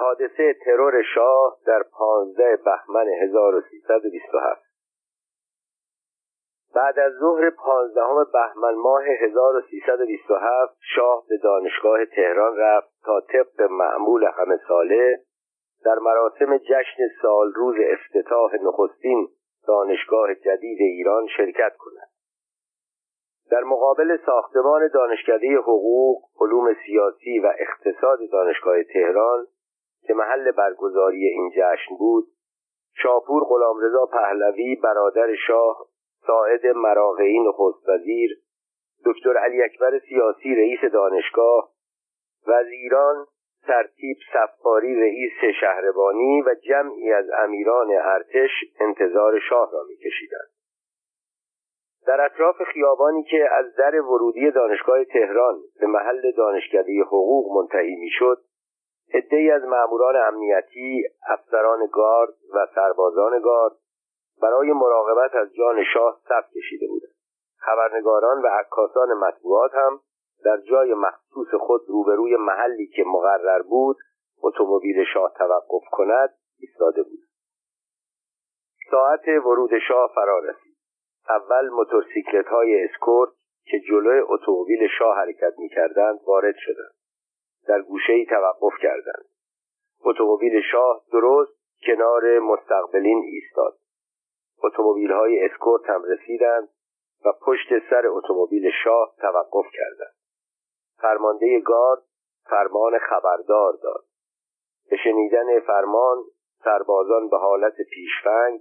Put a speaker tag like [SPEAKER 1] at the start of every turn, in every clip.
[SPEAKER 1] حادثه ترور شاه در پانزده بهمن 1327 بعد از ظهر پانزدهم بهمن ماه 1327 شاه به دانشگاه تهران رفت تا طبق معمول همه ساله در مراسم جشن سال روز افتتاح نخستین دانشگاه جدید ایران شرکت کند. در مقابل ساختمان دانشکده حقوق علوم سیاسی و اقتصاد دانشگاه تهران که محل برگزاری این جشن بود شاپور غلامرضا پهلوی برادر شاه ساعد مراغعی نخست وزیر دکتر علی اکبر سیاسی رئیس دانشگاه وزیران ترتیب سفاری رئیس شهربانی و جمعی از امیران ارتش انتظار شاه را میکشیدند. در اطراف خیابانی که از در ورودی دانشگاه تهران به محل دانشکده حقوق منتهی می‌شد عدهای از ماموران امنیتی افسران گارد و سربازان گارد برای مراقبت از جان شاه صف کشیده بودند. خبرنگاران و عکاسان مطبوعات هم در جای مخصوص خود روبروی محلی که مقرر بود اتومبیل شاه توقف کند ایستاده بود. ساعت ورود شاه فرا رسید. اول موتورسیکلت های اسکورت که جلوی اتومبیل شاه حرکت می کردند وارد شدند. در گوشه ای توقف کردند. اتومبیل شاه درست کنار مستقبلین ایستاد. اتومبیل های اسکورت هم رسیدند و پشت سر اتومبیل شاه توقف کردند. فرمانده گارد فرمان خبردار داد. به شنیدن فرمان سربازان به حالت پیشفنگ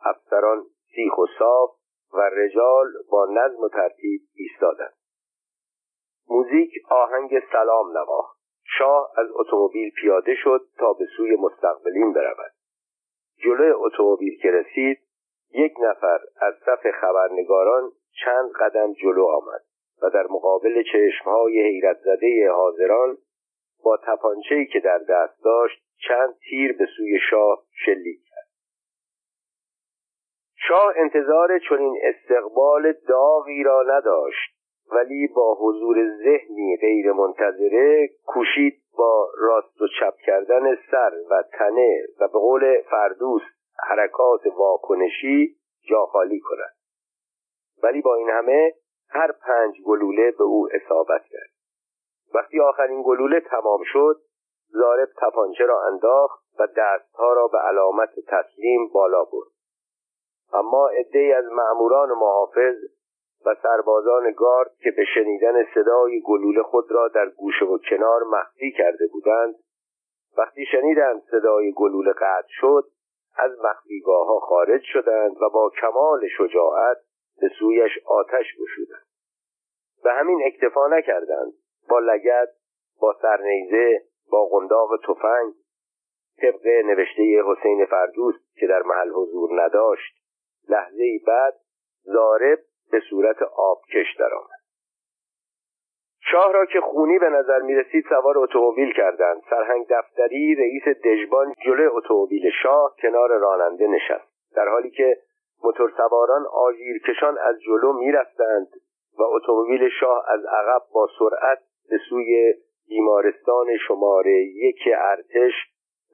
[SPEAKER 1] افسران سیخ و صاف و رجال با نظم و ترتیب ایستادند. موزیک آهنگ سلام نواخت. شاه از اتومبیل پیاده شد تا به سوی مستقبلین برود. جلوی اتومبیل که رسید یک نفر از صف خبرنگاران چند قدم جلو آمد و در مقابل چشمهای حیرت زده حاضران با تپانچه‌ای که در دست داشت چند تیر به سوی شاه شلیک کرد. شاه انتظار چنین استقبال داغی را نداشت. ولی با حضور ذهنی غیر منتظره کوشید با راست و چپ کردن سر و تنه و به قول فردوس حرکات واکنشی جا خالی کند. ولی با این همه هر پنج گلوله به او اصابت کرد. وقتی آخرین گلوله تمام شد زارب تپانچه را انداخت و دستها را به علامت تسلیم بالا برد. اما عدهای از مأموران محافظ و سربازان گارد که به شنیدن صدای گلوله خود را در گوشه و کنار مخفی کرده بودند وقتی شنیدند صدای گلوله قطع شد از مخفیگاه ها خارج شدند و با کمال شجاعت به سویش آتش گشودند. و همین اکتفا نکردند. با لگت با سرنیزه با قنداق تفنگ طبق نوشته حسین فردوس که در محل حضور نداشت لحظه بعد زارب به صورت آبکش درآمد. شاه را که خونی به نظر می رسید سوار اتومبیل کردند. سرهنگ دفتری رئیس دژبان جلوی اتومبیل شاه کنار راننده نشست. در حالی که موتورسواران آژیرکشان از جلو می‌رفتند و اتومبیل شاه از عقب با سرعت به سوی بیمارستان شماره یک ارتش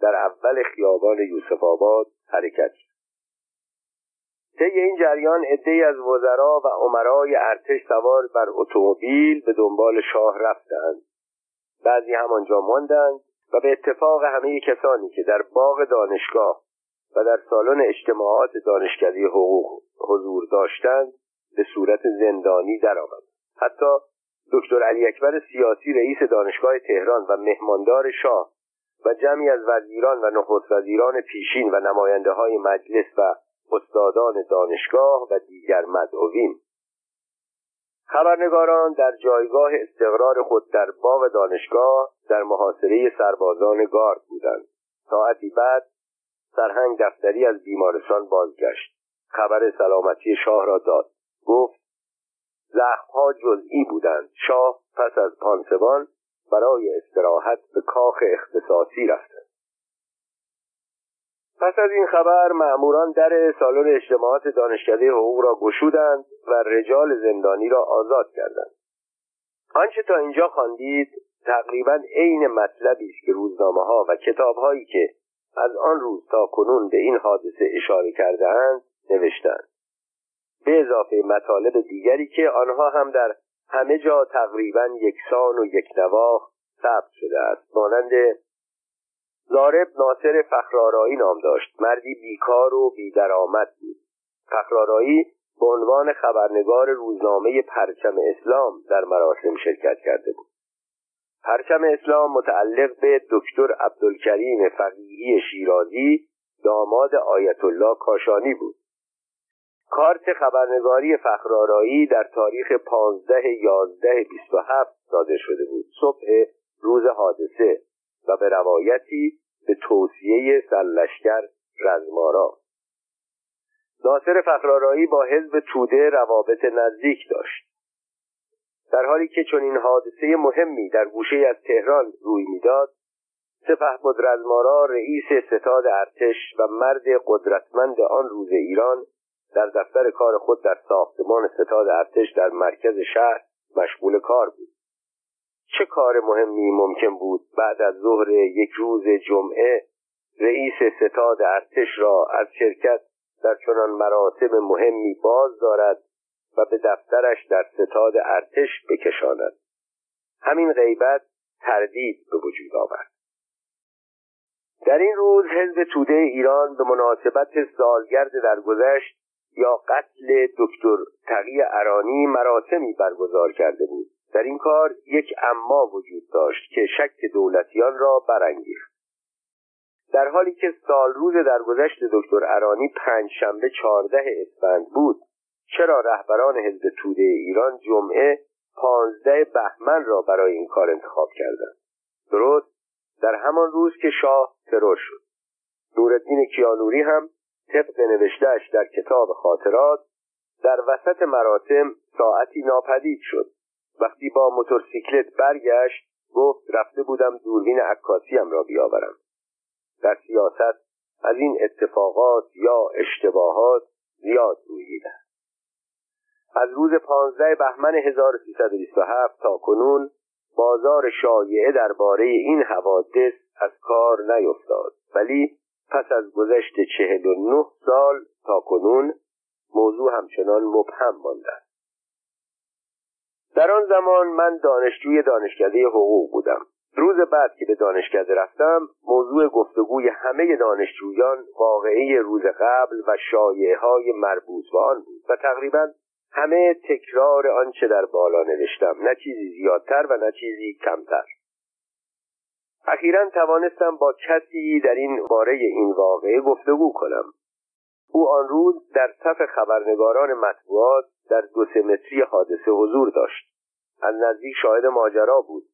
[SPEAKER 1] در اول خیابان یوسف آباد حرکت کرد طی این جریان عدهای از وزرا و عمرای ارتش سوار بر اتومبیل به دنبال شاه رفتند. بعضی همانجا ماندند و به اتفاق همه کسانی که در باغ دانشگاه و در سالن اجتماعات دانشکده حقوق حضور داشتند به صورت زندانی درآمد. حتی دکتر علی اکبر سیاسی رئیس دانشگاه تهران و مهماندار شاه و جمعی از وزیران و نخست وزیران پیشین و نماینده های مجلس و استادان دانشگاه و دیگر مدعوین. خبرنگاران در جایگاه استقرار خود در باغ دانشگاه در محاصره سربازان گارد بودند. ساعتی بعد سرهنگ دفتری از بیمارستان بازگشت. خبر سلامتی شاه را داد. گفت زخمها جزئی بودند. شاه پس از پانسبان برای استراحت به کاخ اختصاصی رفتند پس از این خبر مأموران در سالن اجتماعات دانشکده حقوق را گشودند و رجال زندانی را آزاد کردند. آنچه تا اینجا خواندید تقریبا عین مطلبی است که روزنامه ها و کتاب هایی که از آن روز تا کنون به این حادثه اشاره کرده اند نوشتند. به اضافه مطالب دیگری که آنها هم در همه جا تقریبا یکسان و یک نواخ ثبت شده است مانند زارب ناصر فخرارایی نام داشت. مردی بیکار و بیدرآمد بود. فخرارایی به عنوان خبرنگار روزنامه پرچم اسلام در مراسم شرکت کرده بود. پرچم اسلام متعلق به دکتر عبدالکریم فقیهی شیرازی داماد آیت الله کاشانی بود. کارت خبرنگاری فخرارایی در تاریخ 15 11 27 صادر شده بود. صبح روز حادثه. و به روایتی به توصیه سرلشکر رزمارا ناصر فخرارایی با حزب توده روابط نزدیک داشت. در حالی که چون این حادثه مهمی در گوشه از تهران روی می‌داد سپهبد رزمارا رئیس ستاد ارتش و مرد قدرتمند آن روز ایران در دفتر کار خود در ساختمان ستاد ارتش در مرکز شهر مشغول کار بود. چه کار مهمی ممکن بود بعد از ظهر یک روز جمعه رئیس ستاد ارتش را از شرکت در چنان مراسم مهمی باز دارد و به دفترش در ستاد ارتش بکشاند؟ همین غیبت تردید به وجود آورد. در این روز حزب توده ایران به مناسبت سالگرد درگذشت یا قتل دکتر تقی ارانی مراسمی برگزار کرده بود. در این کار یک اما وجود داشت که شک دولتیان را برانگیخت. در حالی که سال روز درگذشت دکتر ارانی پنج شنبه چهارده اسفند بود چرا رهبران حزب توده ایران جمعه پانزده بهمن را برای این کار انتخاب کردند؟ درست در همان روز که شاه ترور شد. نورالدین کیانوری هم طبق نوشتهش در کتاب خاطرات در وسط مراسم ساعتی ناپدید شد. وقتی با موتورسیکلت برگشت گفت رفته بودم دوربین عکاسیم را بیاورم. در سیاست از این اتفاقات یا اشتباهات زیاد روی از روز 15 بهمن 1327 تا کنون بازار شایعه درباره این حوادث از کار نیفتاد. ولی پس از گذشت 49 سال تا کنون موضوع همچنان مبهم مانده در آن زمان من دانشجوی دانشکده حقوق بودم. روز بعد که به دانشکده رفتم موضوع گفتگوی همه دانشجویان واقعی روز قبل و شایعه های مربوط به آن بود و تقریبا همه تکرار آنچه در بالا نوشتم نه چیزی زیادتر و نه چیزی کمتر. اخیرا توانستم با کسی در این باره این واقعه گفتگو کنم. او آن روز در صف خبرنگاران مطبوعات در دو متری حادثه حضور داشت. از نزدیک شاهد ماجرا بود.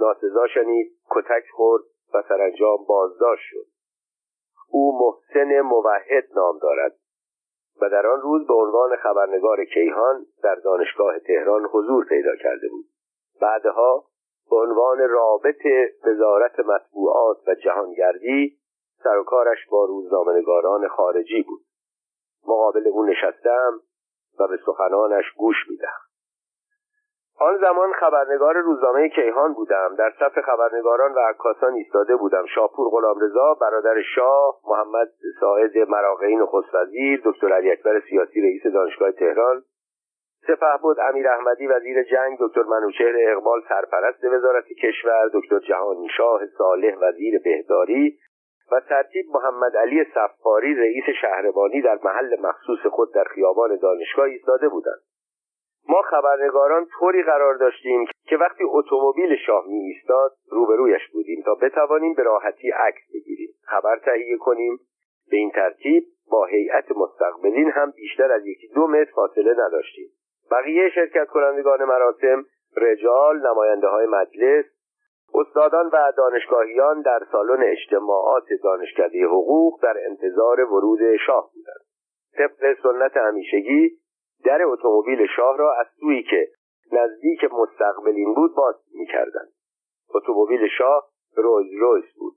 [SPEAKER 1] ناسزا شنید کتک خورد و سرانجام بازداشت شد. او محسن موحد نام دارد و در آن روز به عنوان خبرنگار کیهان در دانشگاه تهران حضور پیدا کرده بود. بعدها به عنوان رابط وزارت مطبوعات و جهانگردی سر و کارش با روزنامهنگاران خارجی بود. مقابل او نشستم و به سخنانش گوش میدم. آن زمان خبرنگار روزنامه کیهان بودم. در صف خبرنگاران و عکاسان ایستاده بودم. شاپور غلامرضا برادر شاه محمد ساعد مراقعی نخست وزیر دکتر علی اکبر سیاسی رئیس دانشگاه تهران. سپه بود امیر احمدی وزیر جنگ دکتر منوچهر اقبال سرپرست وزارت کشور دکتر جهانی شاه صالح وزیر بهداری. و ترتیب محمد علی صفاری رئیس شهربانی در محل مخصوص خود در خیابان دانشگاه ایستاده بودند. ما خبرنگاران طوری قرار داشتیم که وقتی اتومبیل شاه می ایستاد روبرویش بودیم تا بتوانیم به راحتی عکس بگیریم. خبر تهیه کنیم. به این ترتیب با هیئت مستقبلین هم بیشتر از یکی دو متر فاصله نداشتیم. بقیه شرکت کنندگان مراسم رجال نماینده های مجلس استادان و دانشگاهیان در سالن اجتماعات دانشکده حقوق در انتظار ورود شاه بودند. طبق سنت همیشگی در اتومبیل شاه را از سویی که نزدیک مستقبلین بود باز می‌کردند. اتومبیل شاه روز روز بود.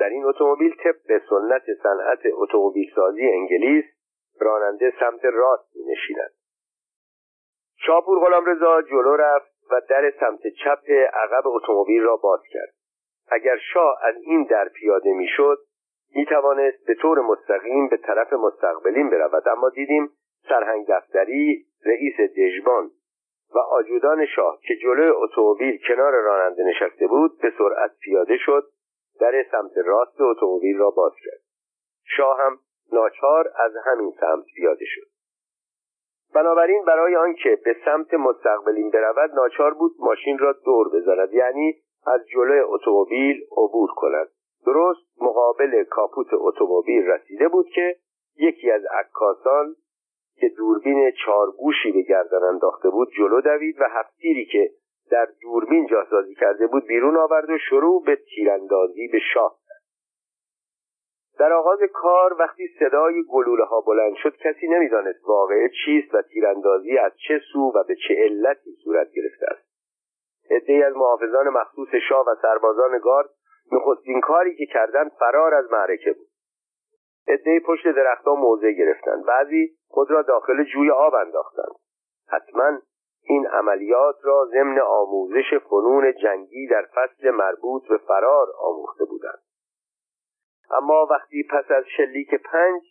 [SPEAKER 1] در این اتومبیل طبق سنت صنعت اتومبیل سازی انگلیس راننده سمت راست می نشیند شاپور غلام رضا جلو رفت. و در سمت چپ عقب اتومبیل را باز کرد. اگر شاه از این در پیاده می‌شد می توانست به طور مستقیم به طرف مستقبلین برود. اما دیدیم سرهنگ دفتری رئیس دژبان و آجودان شاه که جلوی اتومبیل کنار راننده نشسته بود به سرعت پیاده شد در سمت راست اتومبیل را باز کرد. شاه هم ناچار از همین سمت پیاده شد. بنابراین برای آنکه به سمت مستقبلین برود ناچار بود ماشین را دور بزند یعنی از جلوی اتومبیل عبور کند. درست مقابل کاپوت اتومبیل رسیده بود که یکی از عکاسان که دوربین چارگوشی به گردن انداخته بود جلو دوید و هفتیری که در دوربین جاسازی کرده بود بیرون آورد و شروع به تیراندازی به شاه در آغاز کار وقتی صدای گلوله ها بلند شد کسی نمی‌دانست واقعه چیست و تیراندازی از چه سو و به چه علتی صورت گرفته است. عدهای از محافظان مخصوص شاه و سربازان گارد نخستین کاری که کردند فرار از معرکه بود. عدهای پشت درختها موضع گرفتند. بعضی خود را داخل جوی آب انداختند. حتما این عملیات را ضمن آموزش فنون جنگی در فصل مربوط به فرار آموخته اما وقتی پس از شلیک پنج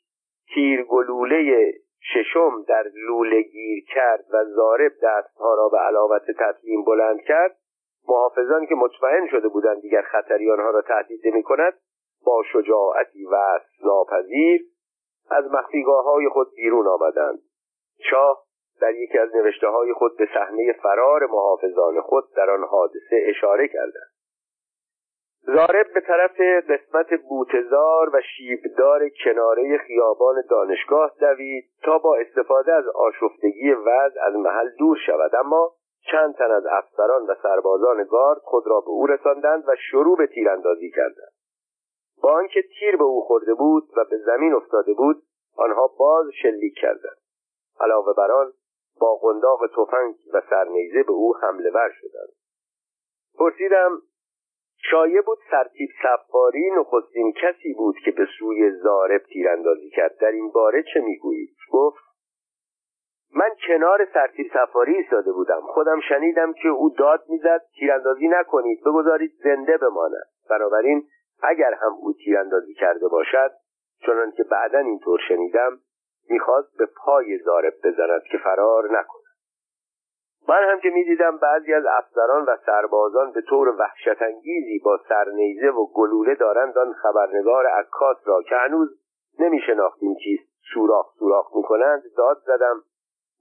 [SPEAKER 1] تیر گلوله ششم در لوله گیر کرد و زارب دستها را به علاوت تسلیم بلند کرد محافظان که مطمئن شده بودند دیگر خطری آنها را تهدید نمی کند با شجاعتی و ناپذیر از مخفیگاه های خود بیرون آمدند. شاه در یکی از نوشته های خود به صحنه فرار محافظان خود در آن حادثه اشاره کردند. زارب به طرف قسمت بوتزار و شیبدار کناره خیابان دانشگاه دوید تا با استفاده از آشفتگی وضع از محل دور شود. اما چند تن از افسران و سربازان گارد خود را به او رساندند و شروع به تیراندازی کردند. با آنکه تیر به او خورده بود و به زمین افتاده بود آنها باز شلیک کردند. علاوه بر آن با قنداق تفنگ و سرنیزه به او حمله ور شدند. پرسیدم شایع بود سرتیب سفاری نخستین کسی بود که به سوی زارب تیراندازی کرد. در این باره چه می‌گویید گفت من کنار سرتیب سفاری ایستاده بودم. خودم شنیدم که او داد می‌زد تیراندازی نکنید بگذارید زنده بماند. بنابراین اگر هم او تیراندازی کرده باشد چنان که بعدا اینطور شنیدم می‌خواست به پای زارب بزند که فرار نکند. من هم که می‌دیدم بعضی از افسران و سربازان به طور وحشت انگیزی با سرنیزه و گلوله دارند آن خبرنگار عکاس را که هنوز نمیشناختیم چیست سوراخ سوراخ می‌کنند داد زدم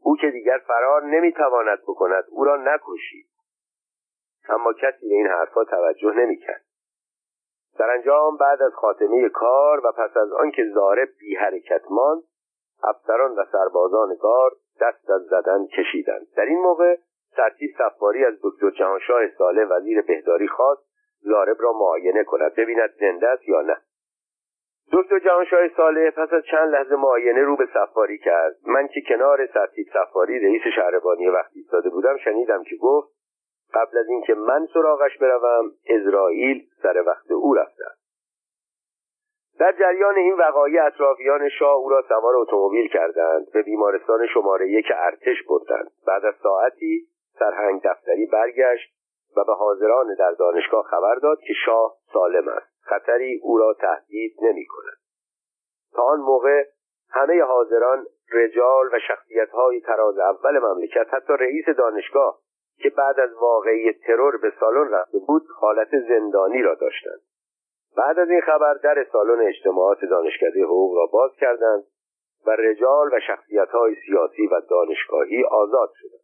[SPEAKER 1] او که دیگر فرار نمی‌تواند بکند او را نکشید. اما کسی به این حرفها توجه نمی‌کرد. انجام بعد از خاتمه کار و پس از آنکه زارب بی حرکت ماند افسران و سربازان گار دست از زدن کشیدند. در این موقع سرتیب سفاری از دکتر جهانشاه ساله وزیر بهداری خواست زارب را معاینه کند ببیند زنده است یا نه. دکتر جهانشاه ساله پس از چند لحظه معاینه رو به سفاری کرد. من که کنار سرتیب سفاری رئیس شهربانی وقتی ایستاده بودم شنیدم که گفت قبل از اینکه من سراغش بروم اسرائیل سر وقت او رفته در جریان این وقایع اطرافیان شاه او را سوار اتومبیل کردند به بیمارستان شماره یک ارتش بردند. بعد از ساعتی سرهنگ دفتری برگشت و به حاضران در دانشگاه خبر داد که شاه سالم است. خطری او را تهدید نمی کند. تا آن موقع همه حاضران رجال و شخصیت های تراز اول مملکت حتی رئیس دانشگاه که بعد از واقعی ترور به سالن رفته بود حالت زندانی را داشتند. بعد از این خبر در سالن اجتماعات دانشکده حقوق را باز کردند و رجال و شخصیت های سیاسی و دانشگاهی آزاد شدند.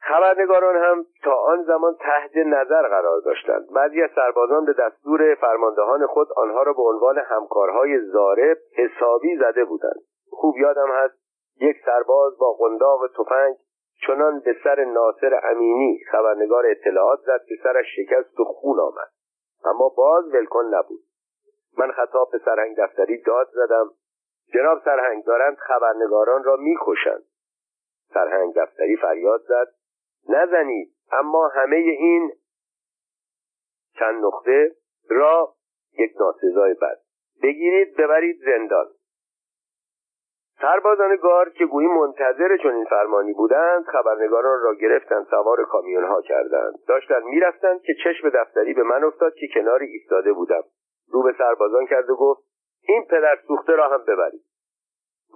[SPEAKER 1] خبرنگاران هم تا آن زمان تحت نظر قرار داشتند. بعضی از سربازان به دستور فرماندهان خود آنها را به عنوان همکارهای زارب حسابی زده بودند. خوب یادم هست یک سرباز با قنداق تفنگ چنان به سر ناصر امینی خبرنگار اطلاعات زد که سرش شکست و خون آمد. اما باز ولکن نبود. من خطاب به سرهنگ دفتری داد زدم. جناب سرهنگ دارند خبرنگاران را می‌کشند. سرهنگ دفتری فریاد زد. نزنید اما همه این چند نقطه را یک ناسزای بد. بگیرید ببرید زندان. سربازان گارد که گویی منتظر چون این فرمانی بودند خبرنگاران را گرفتند سوار کامیون ها کردند. داشتند می‌رفتند که چشم دفتری به من افتاد که کناری ایستاده بودم. رو به سربازان کرد و گفت این پدر سوخته را هم ببرید.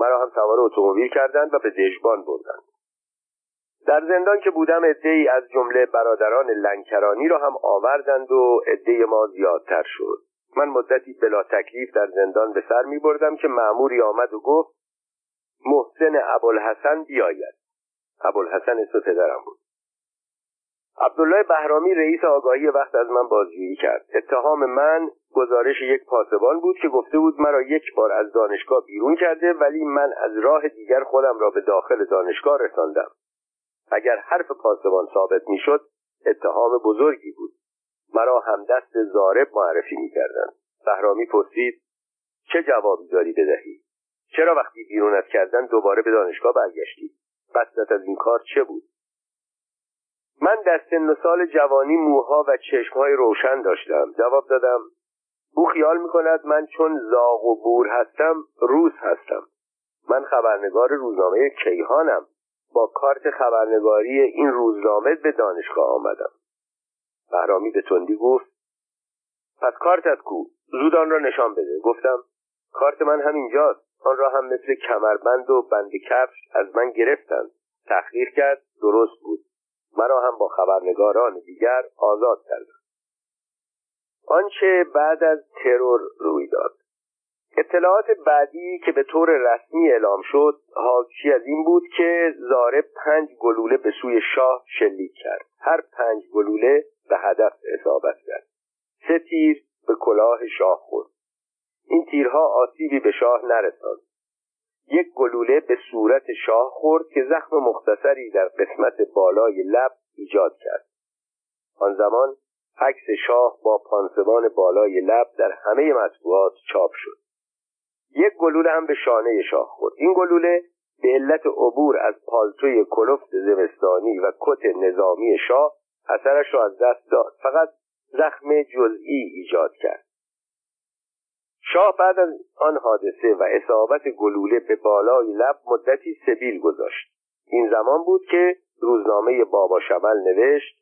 [SPEAKER 1] مرا هم سوار اتومبیل کردند و به دژبان بردند. در زندان که بودم ای از جمله برادران لنکرانی را هم آوردند و عده ما زیادتر شد. من مدتی بلا تکلیف در زندان به سر می بردم که معموری آمد و گفت محسن ابوالحسن بیاید. ابوالحسن اسم پدرم بود. عبدالله بهرامی رئیس آگاهی وقت از من بازجویی کرد. اتهام من گزارش یک پاسبان بود که گفته بود مرا یک بار از دانشگاه بیرون کرده ولی من از راه دیگر خودم را به داخل دانشگاه رساندم. اگر حرف پاسبان ثابت می‌شد اتهام بزرگی بود. مرا همدست زارب معرفی می‌کردند. بهرامی پرسید چه جوابی داری بدهی؟ چرا وقتی بیرونت کردن دوباره به دانشگاه برگشتی؟ قصدت از این کار چه بود؟ من در سن و سال جوانی موها و چشمهای روشن داشتم. جواب دادم او خیال می‌کند من چون زاغ و بور هستم روز هستم. من خبرنگار روزنامه کیهانم. با کارت خبرنگاری این روزنامه به دانشگاه آمدم. بهرامی به تندی گفت پس کارتت کو؟ زودان را نشان بده. گفتم کارت من همینجاست. آن را هم مثل کمربند و بند کفش از من گرفتند. تحقیق کرد درست بود. مرا هم با خبرنگاران دیگر آزاد کردند. آنچه بعد از ترور روی داد. اطلاعات بعدی که به طور رسمی اعلام شد حاکی از این بود که زاره پنج گلوله به سوی شاه شلیک کرد. هر پنج گلوله به هدف اصابت کرد. سه تیر به کلاه شاه خورد. این تیرها آسیبی به شاه نرساند. یک گلوله به صورت شاه خورد که زخم مختصری در قسمت بالای لب ایجاد کرد. آن زمان عکس شاه با پانسمان بالای لب در همه مطبوعات چاپ شد. یک گلوله هم به شانه شاه خورد. این گلوله به علت عبور از پالتوی کلفت زمستانی و کت نظامی شاه اثرش را از دست داد. فقط زخم جزئی ایجاد کرد. شاه بعد از آن حادثه و اصابت گلوله به بالای لب مدتی سبیل گذاشت. این زمان بود که روزنامه بابا شمل نوشت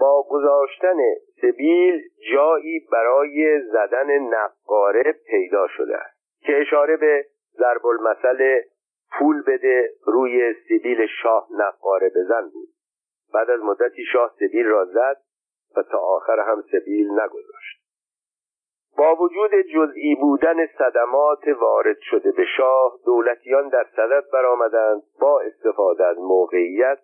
[SPEAKER 1] با گذاشتن سبیل جایی برای زدن نقاره پیدا شده است که اشاره به ضرب المثل پول بده روی سبیل شاه نقاره بزن بود. بعد از مدتی شاه سبیل را زد و تا آخر هم سبیل نگذاشت. با وجود جزئی بودن صدمات وارد شده به شاه دولتیان در صدد برآمدند با استفاده از موقعیت.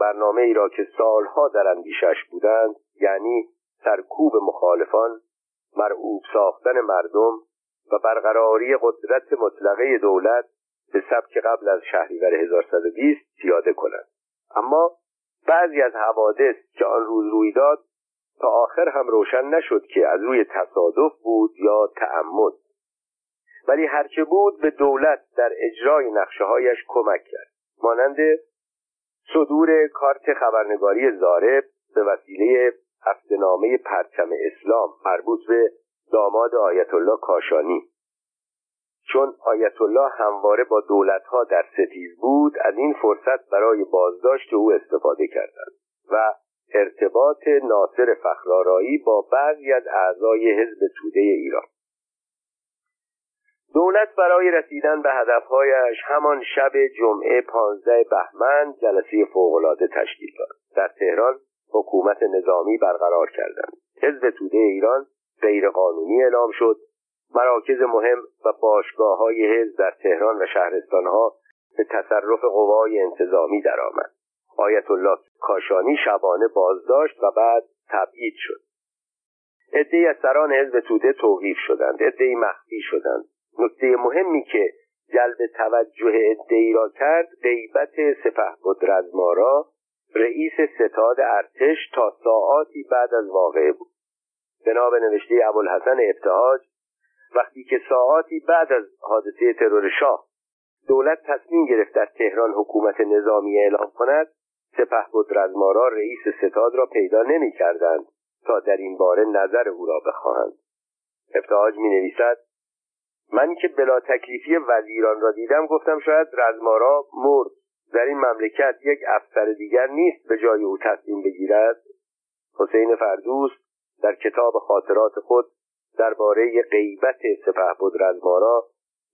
[SPEAKER 1] برنامه ای را که سالها در اندیشش بودند یعنی سرکوب مخالفان مرعوب ساختن مردم و برقراری قدرت مطلقه دولت به سبک قبل از شهریور 1120 پیاده کنند. اما بعضی از حوادث که آن روز روی داد تا آخر هم روشن نشد که از روی تصادف بود یا تعمد ولی هرچه بود به دولت در اجرای نقشه هایش کمک کرد. مانند صدور کارت خبرنگاری زارب به وسیله هفتنامه پرچم اسلام مربوط به داماد آیت الله کاشانی. چون آیت الله همواره با دولتها در ستیز بود از این فرصت برای بازداشت او استفاده کردند و ارتباط ناصر فخرارایی با بعضی از اعضای حزب توده ایران. دولت برای رسیدن به هدفهایش همان شب جمعه پانزده بهمن جلسه فوقالعاده تشکیل داد. در تهران حکومت نظامی برقرار کردند. حزب توده ایران غیرقانونی اعلام شد. مراکز مهم و باشگاه های حزب در تهران و شهرستانها به تصرف قوای انتظامی درآمد. آیت الله کاشانی شبانه بازداشت و بعد تبعید شد. عدهای از سران حزب توده توقیف شدند عدهای مخفی شدند. نکته مهمی که جلب توجه عدهای را کرد غیبت سپهبد رزمارا رئیس ستاد ارتش تا ساعاتی بعد از واقعه بود. بنا به نوشته ابوالحسن ابتهاج وقتی که ساعاتی بعد از حادثه ترور شاه دولت تصمیم گرفت در تهران حکومت نظامی اعلام کند سپهبد رزمارا رئیس ستاد را پیدا نمی کردند تا در این باره نظر او را بخواهند. ابتهاج می نویسد من که بلا تکلیفی وزیران را دیدم گفتم شاید رزمارا مرد. در این مملکت یک افسر دیگر نیست به جای او تصمیم بگیرد. حسین فردوس در کتاب خاطرات خود درباره غیبت سپهبد رزمارا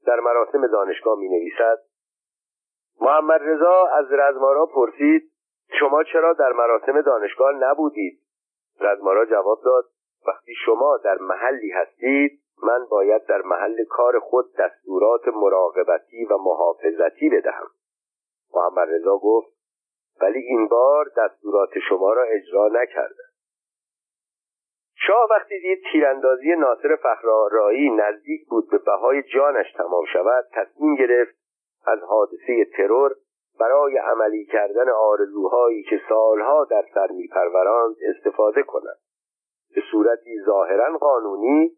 [SPEAKER 1] در مراسم دانشگاه می نویسد محمد رضا از رزمارا پرسید شما چرا در مراسم دانشگاه نبودید؟ رزمارا جواب داد وقتی شما در محلی هستید من باید در محل کار خود دستورات مراقبتی و محافظتی بدهم. محمد رضا گفت ولی این بار دستورات شما را اجرا نکردم. شاه وقتی دید تیراندازی ناصر فخرآرایی نزدیک بود به بهای جانش تمام شود تصمیم گرفت از حادثه ترور برای عملی کردن آرزوهایی که سالها در سر میپروراند استفاده کند به صورتی ظاهرا قانونی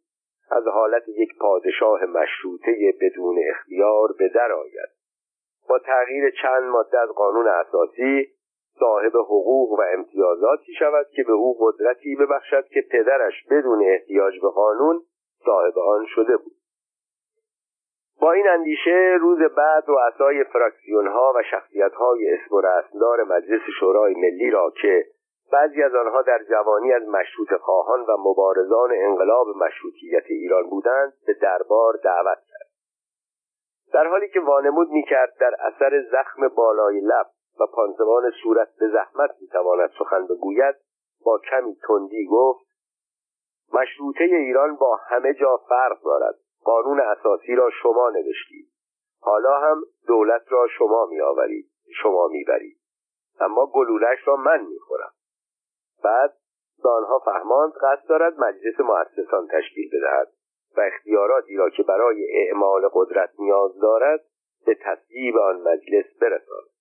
[SPEAKER 1] از حالت یک پادشاه مشروطه بدون اختیار به در آید. با تغییر چند ماده از قانون اساسی صاحب حقوق و امتیازاتی شود که به او قدرتی ببخشد که پدرش بدون احتیاج به قانون صاحب آن شده بود. با این اندیشه روز بعد رؤسای فراکسیون ها و شخصیت های اسم و رسمدار مجلس شورای ملی را که بعضی از آنها در جوانی از مشروط خواهان و مبارزان انقلاب مشروطیت ایران بودند به دربار دعوت کرد. در حالی که وانمود می‌کرد در اثر زخم بالای لب و پانسمان صورت به زحمت می‌تواند سخن بگوید با کمی تندی گفت مشروطه ایران با همه جا فرق دارد. قانون اساسی را شما نوشتید. حالا هم دولت را شما میآورید شما می‌برید. اما گلولش را من می‌خورم. بعد به آنها فهماند قصد دارد مجلس مؤسسان تشکیل بدهد و اختیاراتی را که برای اعمال قدرت نیاز دارد به تصویب آن مجلس برساند.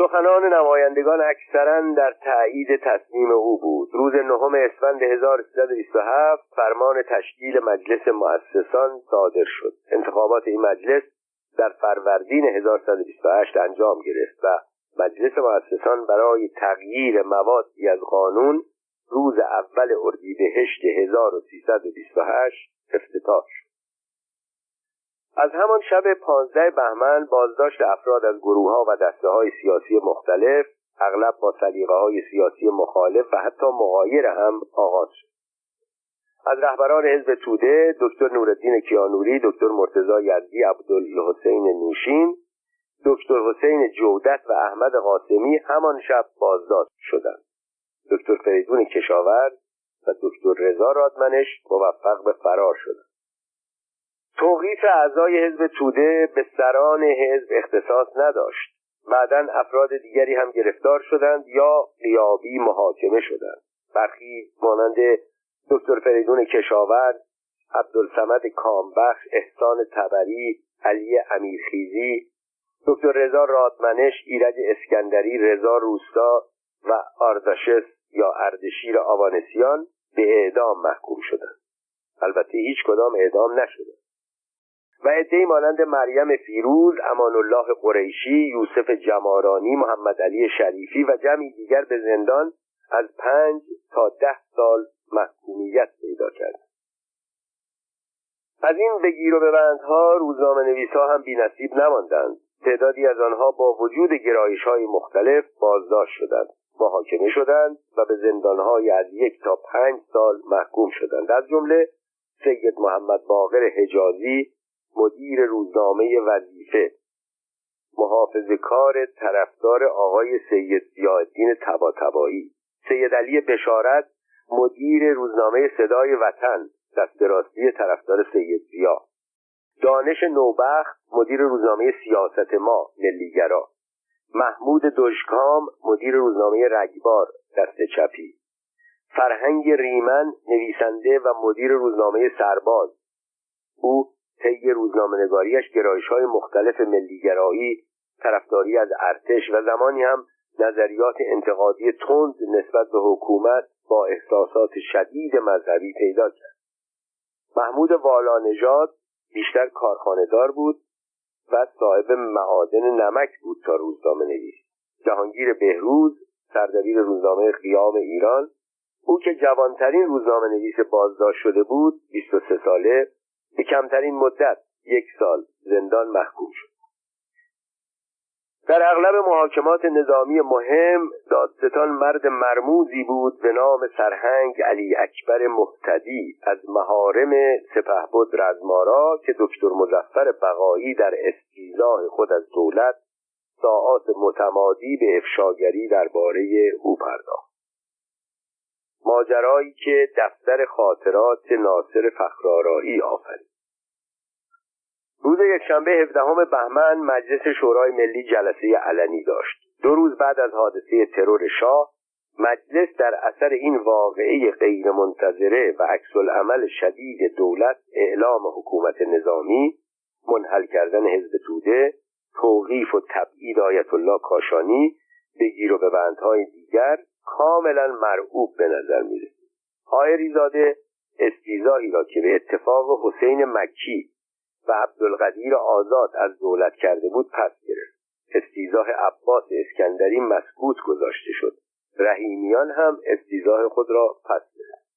[SPEAKER 1] سخنان نمایندگان اکثرا در تایید تصمیم او بود. روز نهم اسفند 1327 فرمان تشکیل مجلس مؤسسان صادر شد. انتخابات این مجلس در فروردین 1128 انجام گرفت و مجلس مؤسسان برای تغییر موادی از قانون روز اول اردیبهشت 1328 افتتاح شد. از همان شب پانزده بهمن بازداشت افراد از گروه ها و دسته های سیاسی مختلف اغلب با سلیقه های سیاسی مخالف و حتی مغایر هم آغاز شد. از رهبران حزب توده دکتر نورالدین کیانوری دکتر مرتضی یزدی عبدالحسین نوشین دکتر حسین جودت و احمد قاسمی همان شب بازداشت شدند. دکتر فریدون کشاورز و دکتر رضا رادمنش موفق به فرار شدند. توقیف اعضای حزب توده به سران حزب اختصاص نداشت. بعدا افراد دیگری هم گرفتار شدند یا قیابی محاکمه شدند. برخی مانند دکتر فریدون کشاورز عبدالسمد کامبخش احسان تبری علی امیرخیزی دکتر رضا رادمنش ایرج اسکندری رضا روستا و آرداشس یا اردشیر آوانسیان به اعدام محکوم شدند. البته هیچ کدام اعدام نشدند و عدهای مانند مریم فیروز امان الله قریشی یوسف جمارانی محمد علی شریفی و جمعی دیگر به زندان از پنج تا ده سال محکومیت پیدا کرد. از این بگیر و ببندها روزنامه نویسا هم بینصیب نماندند. تعدادی از آنها با وجود گرایش های مختلف بازداشت شدند محاکمه شدند و به زندانهای از یک تا پنج سال محکوم شدند. از جمله سید محمد باقر حجازی مدیر روزنامه وظیفه. محافظ کار طرفدار آقای سید زیادین تباتبایی سید علی بشارت مدیر روزنامه صدای وطن دست راستی طرفدار سید زیا. دانش نوبخت مدیر روزنامه سیاست ما ملیگرا. محمود دشکام مدیر روزنامه رگبار دست چپی. فرهنگ ریمن نویسنده و مدیر روزنامه سرباز. او طی روزنامهنگاریش گرایش های مختلف ملیگرایی طرفداری از ارتش و زمانی هم نظریات انتقادی تند نسبت به حکومت با احساسات شدید مذهبی پیدا کرد. محمود والانژاد بیشتر کارخانهدار بود و صاحب معادن نمک بود تا روزنامه نویس جهانگیر بهروز سردبیر روزنامه قیام ایران او که جوانترین روزنامه نویس بازداشت شده بود 23 ساله به کمترین مدت یک سال زندان محکوم شد. در اغلب محاکمات نظامی مهم دادستان مرد مرموزی بود به نام سرهنگ علی اکبر محتدی از مهارم سپهبد رزمارا که دکتر مزفر بقایی در استیزاه خود از دولت ساعات متمادی به افشاگری درباره او پرداخت. ماجرایی که دفتر خاطرات ناصر فخرارایی آفرید. روز یکشنبه هفدهم بهمن مجلس شورای ملی جلسه علنی داشت. دو روز بعد از حادثه ترور شاه مجلس در اثر این واقعه غیرمنتظره و عکس عمل شدید دولت اعلام حکومت نظامی منحل کردن حزب توده توقیف و تبعید آیت الله کاشانی بگیر و به بندهای دیگر کاملا مرعوب به نظر می‌رسید آقای زاده استیزایی را که به اتفاق حسین مکی و عبدالقدیر آزاد از دولت کرده بود پس گرفت. استیزاه عباس اسکندری مسکوت گذاشته شد. رحیمیان هم استیزاه خود را پس گرفت.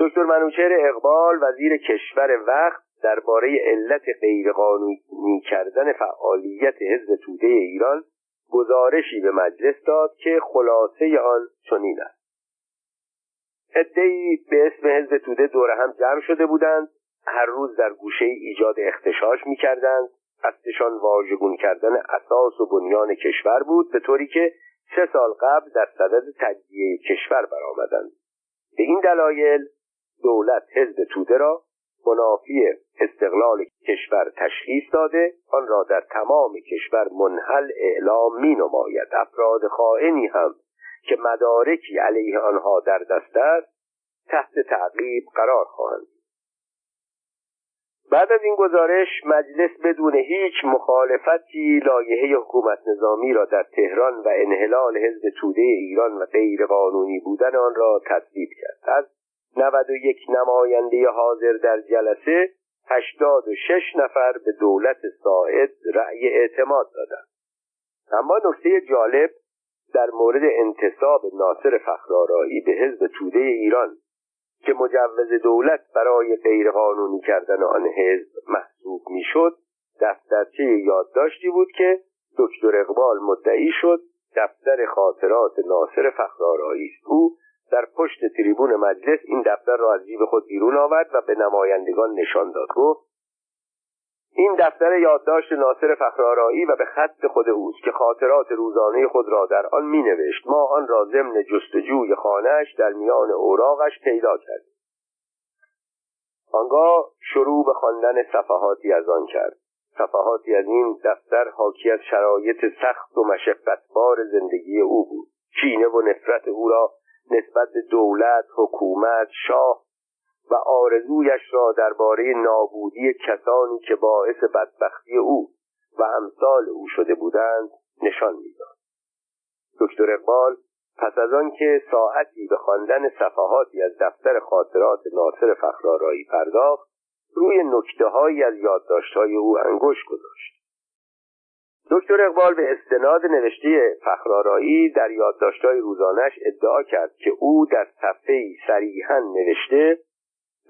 [SPEAKER 1] دکتر منوچهر اقبال وزیر کشور وقت درباره علت غیرقانونی کردن فعالیت حزب توده ایران گزارشی به مجلس داد که خلاصه آن چنین است. عدهای به اسم حزب توده دور هم جمع شده بودند. هر روز در گوشه ایجاد اختشاش می‌کردند. اصلشان واژگون کردن اساس و بنیان کشور بود به طوری که سه سال قبل در صدد تجزیه کشور برآمدند. به این دلایل دولت حزب توده را منافی استقلال کشور تشخیص داده آن را در تمام کشور منحل اعلام می نماید افراد خائنی هم که مدارکی علیه آنها در دست است تحت تعقیب قرار خواهند بعد از این گزارش مجلس بدون هیچ مخالفتی لایحه حکومت نظامی را در تهران و انحلال حزب توده ایران و غیر قانونی بودن آن را تصویب کرد. از 91 نماینده حاضر در جلسه 86 نفر به دولت ساعد رأی اعتماد دادند. اما نکته جالب در مورد انتصاب ناصر فخرارایی به حزب توده ایران که مجوز دولت برای غیرقانونی کردن آن حزب محسوب می‌شد دفترچه یادداشتی بود که دکتر اقبال مدعی شد دفتر خاطرات ناصر فخرارایی است. او در پشت تریبون مجلس این دفتر را از جیب خود بیرون آورد و به نمایندگان نشان داد. گفت این دفتر یادداشت ناصر فخرارایی و به خط خود اوست که خاطرات روزانه خود را در آن می نوشت ما آن را ضمن جستجوی خانهاش در میان اوراقش پیدا کردیم. آنگاه شروع به خواندن صفحاتی از آن کرد. صفحاتی از این دفتر حاکی از شرایط سخت و مشقتبار زندگی او بود. کینه و نفرت او را نسبت به دولت حکومت شاه و آرزویش را درباره نابودی کسانی که باعث بدبختی او و امثال او شده بودند نشان می‌داد. دکتر اقبال پس از آنکه ساعتی به خواندن صفحاتی از دفتر خاطرات ناصر فخرارایی پرداخت روی نکته از یادداشتهای او انگشت گذاشت. دکتر اقبال به استناد نوشته فخرارایی در یادداشتهای روزانش ادعا کرد که او در صفحه صریحا نوشته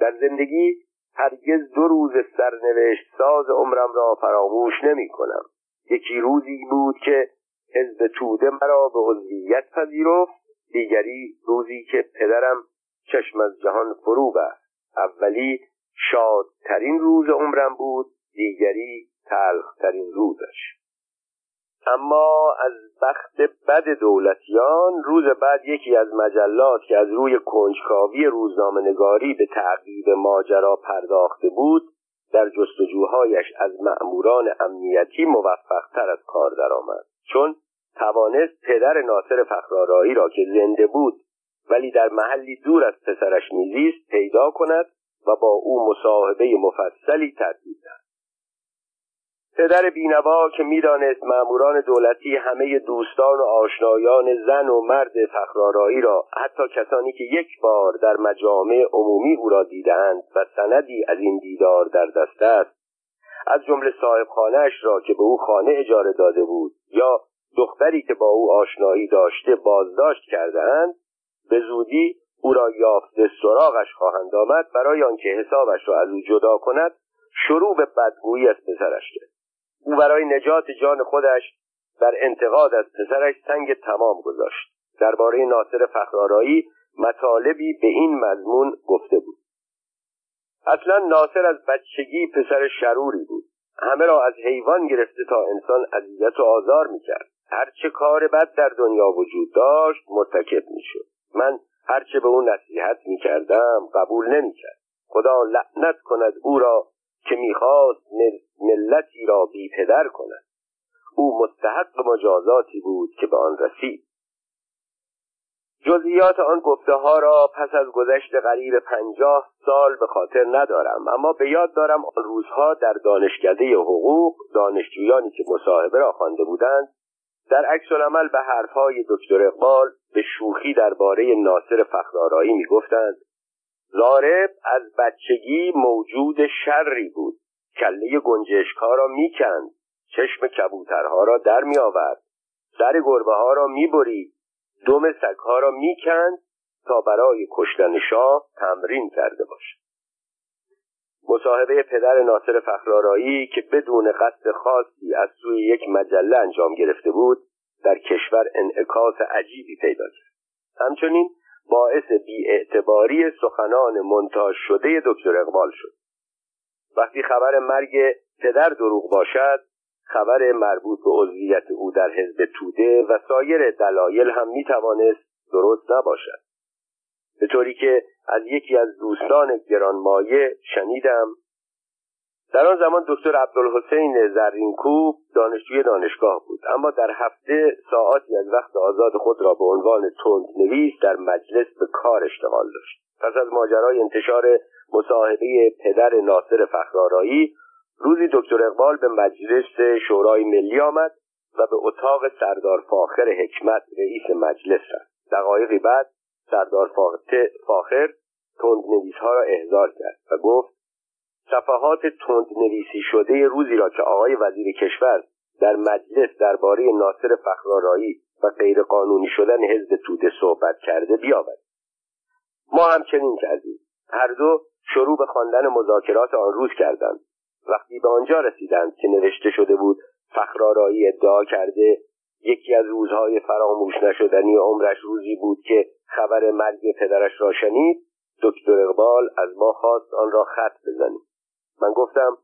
[SPEAKER 1] در زندگی هرگز دو روز سرنوشت ساز عمرم را فراموش نمی کنم یکی روزی بود که حزب توده مرا به عضویت پذیرفت دیگری روزی که پدرم چشم از جهان فرو بست. اولی شادترین روز عمرم بود دیگری تلخترین روزش. اما از بخت بد دولتیان روز بعد یکی از مجلات که از روی کنجکاوی روزنامه نگاری به تعقیب ماجرا پرداخته بود در جستجوهایش از مأموران امنیتی موفقتر از کار درآمد. چون توانست پدر ناصر فخرارایی را که زنده بود ولی در محلی دور از پسرش میزیست پیدا کند و با او مصاحبه مفصلی ترتیب پدر بینوا که می‌دانست ماموران دولتی همه دوستان و آشنایان زن و مرد فخرارایی را حتی کسانی که یک بار در مجامع عمومی او را دیدند و سندی از این دیدار در دست است از جمله صاحب خانهاش را که به او خانه اجاره داده بود یا دختری که با او آشنایی داشته بازداشت کردهاند به زودی او را یافته سراغش خواهند آمد برای آنکه حسابش را از او جدا کند شروع به بدگویی از پسرش کرد. او برای نجات جان خودش در انتقاد از پسرش سنگ تمام گذاشت. درباره ناصر فخرارایی مطالبی به این مضمون گفته بود. اصلا ناصر از بچگی پسر شروری بود. همه را از حیوان گرفته تا انسان اذیت و آزار می‌کرد. هرچه کار بد در دنیا وجود داشت مرتکب می‌شد. من هرچه به او نصیحت می‌کردم قبول نمی‌کرد. خدا لعنت کند او را که می‌خواست ملتی را بی پدر کند. او مستحق مجازاتی بود که به آن رسید. جزئیات آن گفته ها را پس از گذشت قریب پنجاه سال به خاطر ندارم اما به یاد دارم آن روزها در دانشکده حقوق دانشجویانی که مصاحبه را خوانده بودند در عکس العمل به حرفهای دکتر اقبال به شوخی درباره ناصر فخرآرایی می‌گفتند. زارب از بچگی موجود شری بود. کله گنجشکها را می‌کند. چشم کبوترها را در میآورد. سر گربه ها را می‌برید. دم سگها را می‌کند تا برای کشتن شاه تمرین کرده باشد. مصاحبه پدر ناصر فخرارایی که بدون قصد خاصی از سوی یک مجله انجام گرفته بود در کشور انعکاس عجیبی پیدا کرد. همچنین باعث بیاعتباری سخنان منتاج شده دکتر اقبال شد. وقتی خبر مرگ پدر دروغ باشد خبر مربوط به عضویت او در حزب توده و سایر دلایل هم می‌توانست درست نباشد. به طوری که از یکی از دوستان گرانمایه شنیدم در آن زمان دکتر عبدالحسین زرینکوب دانشجوی دانشگاه بود. اما در هفته ساعتی از وقت آزاد خود را به عنوان تند نویس در مجلس به کار اشتغال داشت. پس از ماجرای انتشار مصاحبه پدر ناصر فخرارایی روزی دکتر اقبال به مجلس شورای ملی آمد و به اتاق سردار فاخر حکمت رئیس مجلس رفت. دقایقی بعد سردار فاخر تند نویس ها را احضار کرد و گفت صفحات تند نویسی شده روزی را که آقای وزیر کشور در مجلس درباره ناصر فخرارایی و غیرقانونی شدن حزب توده صحبت کرده بیاورید ما هم چنین کردیم. هر دو شروع به خواندن مذاکرات آن روز کردند. وقتی به آنجا رسیدند که نوشته شده بود فخرارایی ادعا کرده یکی از روزهای فراموش نشدنی عمرش روزی بود که خبر مرگ پدرش را شنید دکتر اقبال از ما خواست آن را خط بزنیم. من گفتم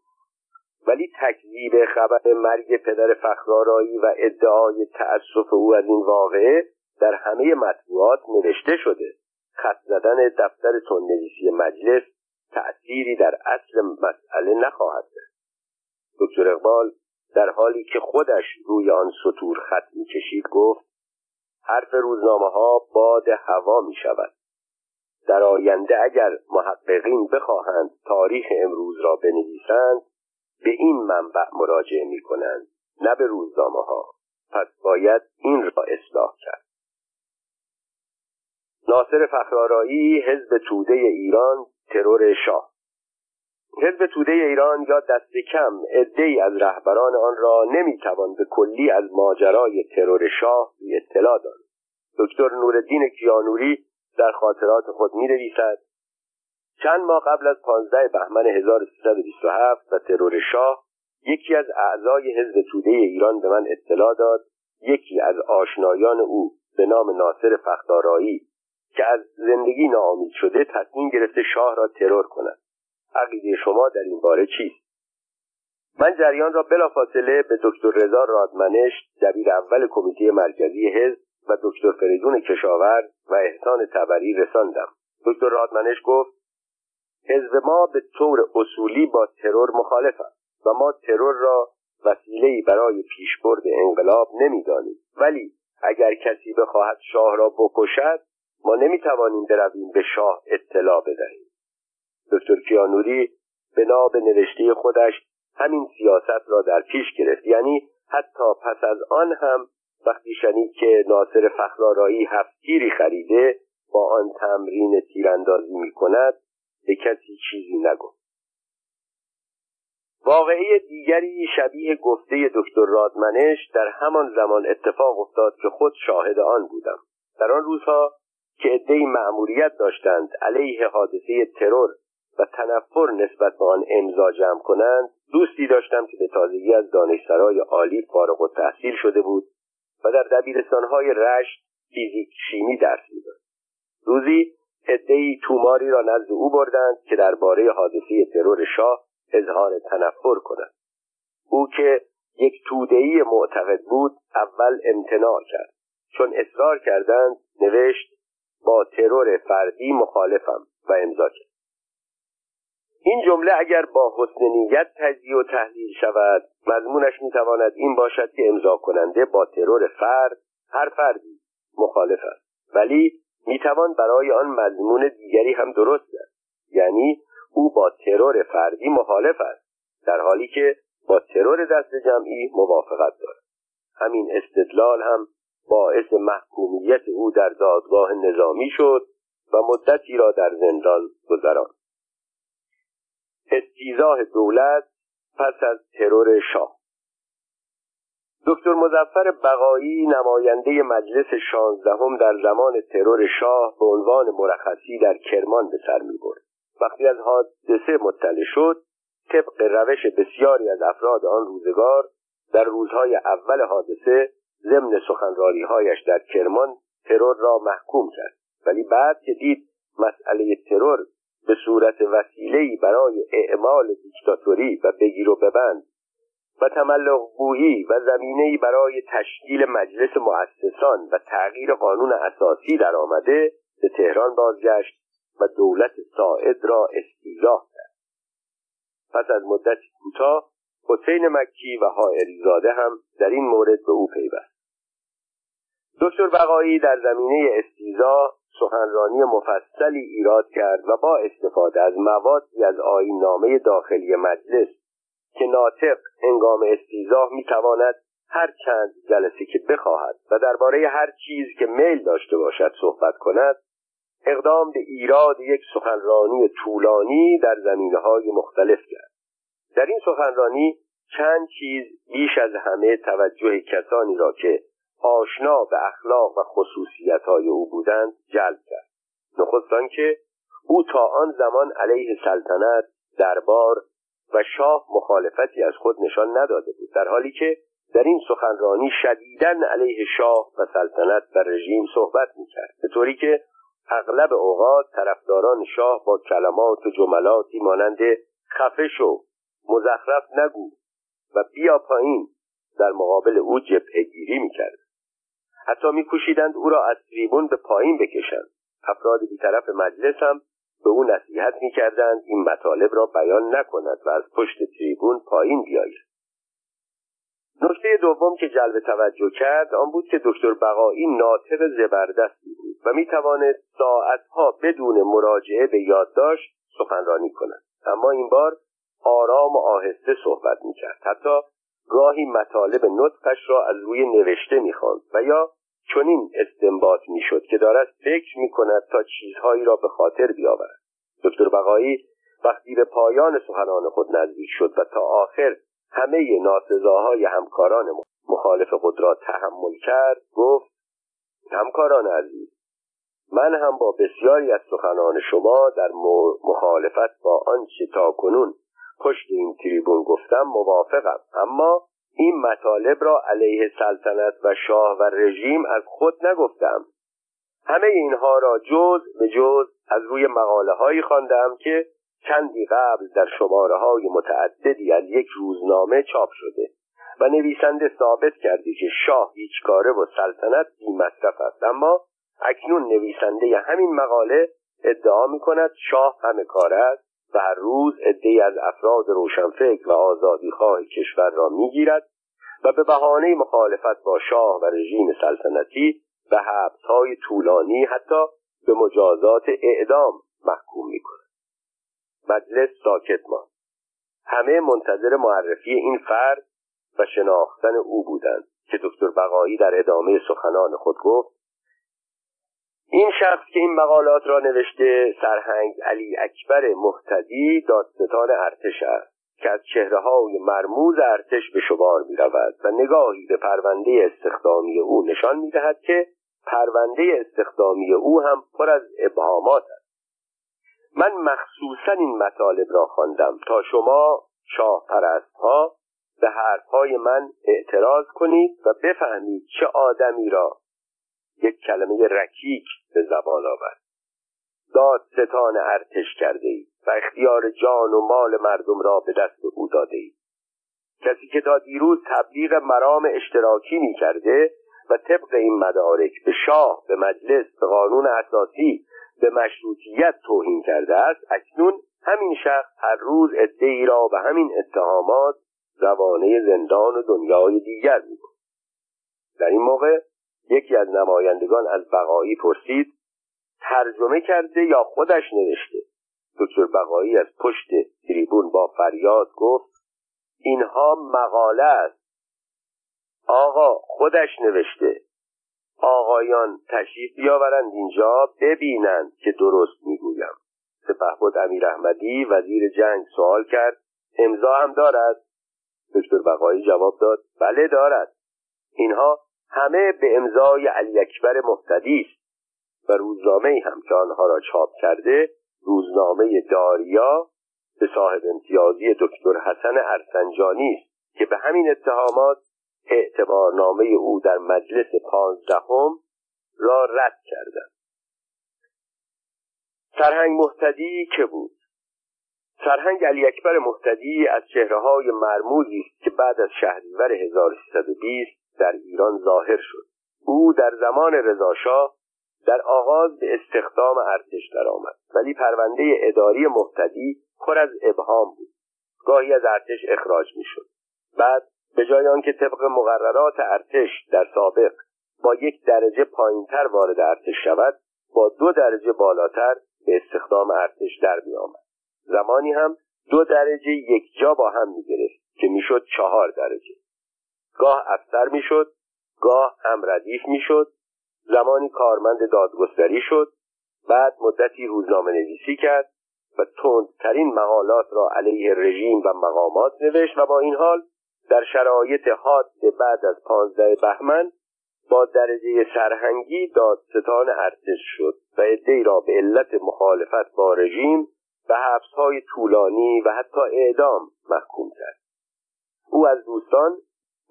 [SPEAKER 1] ولی تکذیب خبر مرگ پدر فخرارایی و ادعای تأسف او از این واقعه در همه مطبوعات نوشته شده. خط زدن دفتر تندنویسی مجلس تأثیری در اصل مسئله نخواهد داشت. دکتر اقبال در حالی که خودش روی آن سطور خط می‌کشید گفت حرف روزنامه ها باد هوا می شود در آینده اگر محققین بخواهند تاریخ امروز را بنویسند به این منبع مراجعه می کنند نه به روزنامه ها پس باید این را اصلاح کرد. ناصر فخرارایی حزب توده ایران ترور شاه. حزب توده ایران یا دست کم عدهای از رهبران آن را نمی‌توان به کلی از ماجرای ترور شاه بی اطلاع داد. دکتر نورالدین کیانوری در خاطرات خود می نویسد چند ماه قبل از 15 بهمن 1327 و ترور شاه یکی از اعضای حزب توده ایران به من اطلاع داد. یکی از آشنایان او به نام ناصر فخدارایی که از زندگی ناامید شده تصمیم گرفته شاه را ترور کند. عقیده شما در این باره چیست؟ من جریان را بلافاصله به دکتر رضا رادمنش دبیر اول کمیته مرکزی حزب و دکتر فریدون کشاورز و احسان تبری رساندم. دکتر رادمنش گفت حزب ما به طور اصولی با ترور مخالف است و ما ترور را وسیلهای برای پیشبرد انقلاب نمی‌دانیم. ولی اگر کسی بخواهد شاه را بکشد ما نمی‌توانیم برویم به شاه اطلاع بدهیم. دکتر کیانوری به نوشته خودش همین سیاست را در پیش گرفت. یعنی حتی پس از آن هم وقتی شنید که ناصر فخرارایی هفت تیری خریده با آن تمرین تیراندازی می کند به کسی چیزی نگفت. واقعی دیگری شبیه گفته دکتر رادمنش در همان زمان اتفاق افتاد که خود شاهد آن بودم. در آن روزها که عدهای مأموریت داشتند علیه حادثه ترور و تنفر نسبت به آن امضا جمع کنند دوستی داشتم که به تازگی از دانشسرای عالی فارغ و تحصیل شده بود و در دبیرستانهای رشت فیزیک شیمی درس می‌داد. روزی عدهای توماری را نزد او بردند که درباره حادثه ترور شاه اظهار تنفر کند. او که یک تودهای معتقد بود اول امتناع کرد. چون اصرار کردند نوشت با ترور فردی مخالفم و امضا کرد. این جمله اگر با حسن نیت تجزیه و تحلیل شود مضمونش می‌تواند این باشد که امضا کننده با ترور فرد هر فردی مخالف است. ولی می‌توان برای آن مضمون دیگری هم درست کرد. یعنی او با ترور فردی مخالف است در حالی که با ترور دست جمعی موافقت دارد. همین استدلال هم باعث محکومیت او در دادگاه نظامی شد و مدتی را در زندان گذراند. استیزاه دولت پس از ترور شاه دکتر مزفر بقایی نماینده مجلس شانزدهم در زمان ترور شاه به عنوان مرخصی در کرمان به سر می برد. وقتی از حادثه مطلع شد طبق روش بسیاری از افراد آن روزگار در روزهای اول حادثه ضمن سخنراریهایش در کرمان ترور را محکوم کرد ولی بعد که دید مسئله ترور به صورت وسیله‌ای برای اعمال دیکتاتوری و بگیر و ببند و تملق و زمینه‌ای برای تشکیل مجلس مؤسسان و تغییر قانون اساسی در آمده به تهران بازگشت و دولت ساعد را استیزاه کرد. پس از مدت کوتاه حسین مکی و زاده هم در این مورد به او پیوست. دکتر بقایی در زمینه استیزا سخنرانی مفصلی ایراد کرد و با استفاده از موادی از آین نامه داخلی مجلس که ناطق هنگام استیزاه می‌تواند هر چند جلسه که بخواهد و درباره هر چیز که میل داشته باشد صحبت کند اقدام به ایراد یک سخنرانی طولانی در زمینه های مختلف کرد. در این سخنرانی چند چیز بیش از همه توجه کسانی را که آشنا به اخلاق و خصوصیت های او بودند جلب کرد. نخستان که او تا آن زمان علیه سلطنت دربار و شاه مخالفتی از خود نشان نداده بود در حالی که در این سخنرانی شدیدن علیه شاه و سلطنت و رژیم صحبت می‌کرد. به طوری که اغلب اوقات طرفداران شاه با کلمات و جملاتی مانند خفه شو مزخرف نگو و بیا پایین در مقابل او جبهگیری می‌کرد. حتی میکوشیدند او را از تریبون به پایین بکشند. افراد بیطرف مجلس هم به او نصیحت می‌کردند این مطالب را بیان نکند و از پشت تریبون پایین بیاید. نکته دوم که جلب توجه کرد آن بود که دکتر بقایی ناطق زبردستی بود و می توانست ساعتها بدون مراجعه به یادداشت سخنرانی کند. اما این بار آرام و آهسته صحبت می‌کرد. حتی گاهی مطالب نطقش را از روی نوشته می‌خواند و یا چنین استنباط می‌شد که دارد فکر می‌کند تا چیزهایی را به خاطر بیاورد. دکتر بقایی وقتی به پایان سخنان خود نزدیک شد و تا آخر همه ناسزاهای همکاران مخالف خود را تحمل کرد گفت همکاران عزیز من هم با بسیاری از سخنان شما در مخالفت با آنچه تا کنون پشت این تریبون گفتم موافقم. اما این مطالب را علیه سلطنت و شاه و رژیم از خود نگفتم. همه اینها را جز به جز از روی مقاله هایی خواندم که چندی قبل در شماره های متعددی از یک روزنامه چاپ شده و نویسنده ثابت کردی که شاه هیچ کاره و سلطنت بی مصرف است. اما اکنون نویسنده همین مقاله ادعا می کند شاه همه کار است و هر روز عدهای از افراد روشنفکر و آزادیخواه کشور را می‌گیرد و به بهانه مخالفت با شاه و رژیم سلطنتی به حبسهای طولانی حتی به مجازات اعدام محکوم می‌کند. مجلس ساکت ماند. همه منتظر معرفی این فرد و شناختن او بودند که دکتر بقایی در ادامه سخنان خود گفت این شخص که این مقالات را نوشته سرهنگ علی اکبر محتدی دادستان ارتش است. که از چهره های مرموز ارتش به شمار می و نگاهی به پرونده استخدامی او نشان می دهد که پرونده استخدامی او هم پر از ابهامات است. من مخصوصا این مطالب را خواندم تا شما شاه پرست ها به حرفهای من اعتراض کنید و بفهمید چه آدمی را یک کلمه رکیک به زبان آورد. داد ستان ارتش کرده اید و اختیار جان و مال مردم را به دست او داده اید کسی که تا دیروز تبلیغ مرام اشتراکی می کرده و طبق این مدارک به شاه به مجلس به قانون اساسی به مشروطیت توهین کرده است اکنون همین شخص هر روز ای را به همین اتهامات روانه زندان و دنیای دیگر می‌کند در این موقع یکی از نمایندگان از بقایی پرسید ترجمه کرده یا خودش نوشته. دکتر بقایی از پشت تریبون با فریاد گفت اینها مقاله است. آقا خودش نوشته. آقایان تشریف بیاورند اینجا ببینند که درست می‌گویم. سپهبد امیر احمدی وزیر جنگ سوال کرد. امضا هم دارد؟ دکتر بقایی جواب داد. بله دارد. اینها همه به امضای علی اکبر محتدی است. و روزنامه هم که آنها را چاپ کرده روزنامه داریا به صاحب امتیازی دکتر حسن ارسنجانی است که به همین اتهامات اعتبارنامه او در مجلس پانزدهم را رد کردند. سرهنگ محتدی که بود؟ سرهنگ علی اکبر محتدی از چهره های مرموزی است که بعد از شهریور 1320 در ایران ظاهر شد. او در زمان رضاشاه در آغاز به استخدام ارتش درآمد. ولی پرونده اداری محتدی پر از ابهام بود. گاهی از ارتش اخراج می‌شد. بعد به جای آنکه طبق مقررات ارتش در سابق با یک درجه پایینتر وارد ارتش شود با دو درجه بالاتر به استخدام ارتش در می آمد. زمانی هم دو درجه یک جا با هم می گرفت که می‌شد چهار درجه. گاه افسر می‌شد گاه هم ردیف می‌شد زمانی کارمند دادگستری شد بعد مدتی روزنامه نویسی کرد و تندترین مقالات را علیه رژیم و مقامات نوشت و با این حال در شرایط حاد بعد از پانزده بهمن با درجه سرهنگی دادستان ارتش شد و عدهای را به علت مخالفت با رژیم به حبسهای طولانی و حتی اعدام محکوم کرد. او از دوستان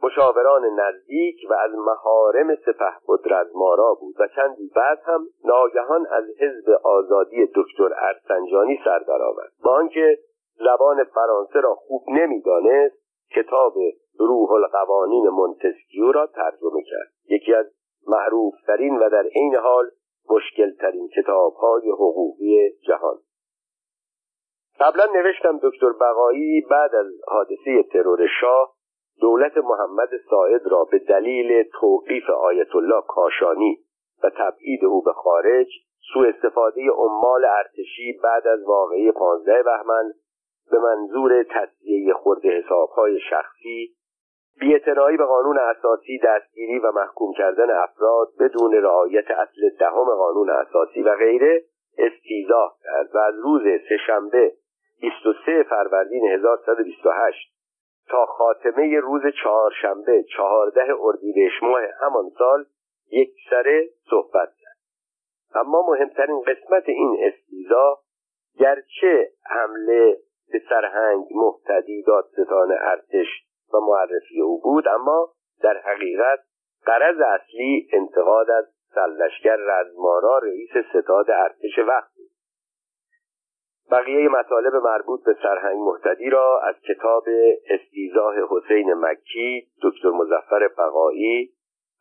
[SPEAKER 1] مشاوران نزدیک و از مهارم سپه رزمارا بود و چندی بعد هم ناگهان از حزب آزادی دکتر ارسنجانی سر درآمد با آنکه زبان فرانسه را خوب نمی‌دانست کتاب روح القوانین مونتسکیو را ترجمه کرد. یکی از معروفترین و در عین حال مشکلترین کتابهای حقوقی جهان. قبلا نوشتم دکتر بقایی بعد از حادثه ترور شاه دولت محمد ساعد را به دلیل توقیف آیت الله کاشانی و تبعید او به خارج سوء استفاده عمال ارتشی بعد از واقعی پانزده بهمن به منظور تصدیه خورد حسابهای شخصی بیاعتنایی به قانون اساسی دستگیری و محکوم کردن افراد بدون رعایت اصل دهم قانون اساسی و غیره استیزا کرد و از روز سهشنبه 23 فروردین 1128 تا خاتمه روز چهارشنبه چهارده اردیبهشت ماه همان سال یک سره صحبت کرد. اما مهمترین قسمت این استیزا گرچه حمله به سرهنگ محتدی دادستان ارتش و معرفی او بود اما در حقیقت قرض اصلی انتقاد از سلشگر رزمارا رئیس ستاد ارتش وقت بقیه مطالب مربوط به سرهنگ محتدی را از کتاب استیزاه حسین مکی دکتر مزفر بقایی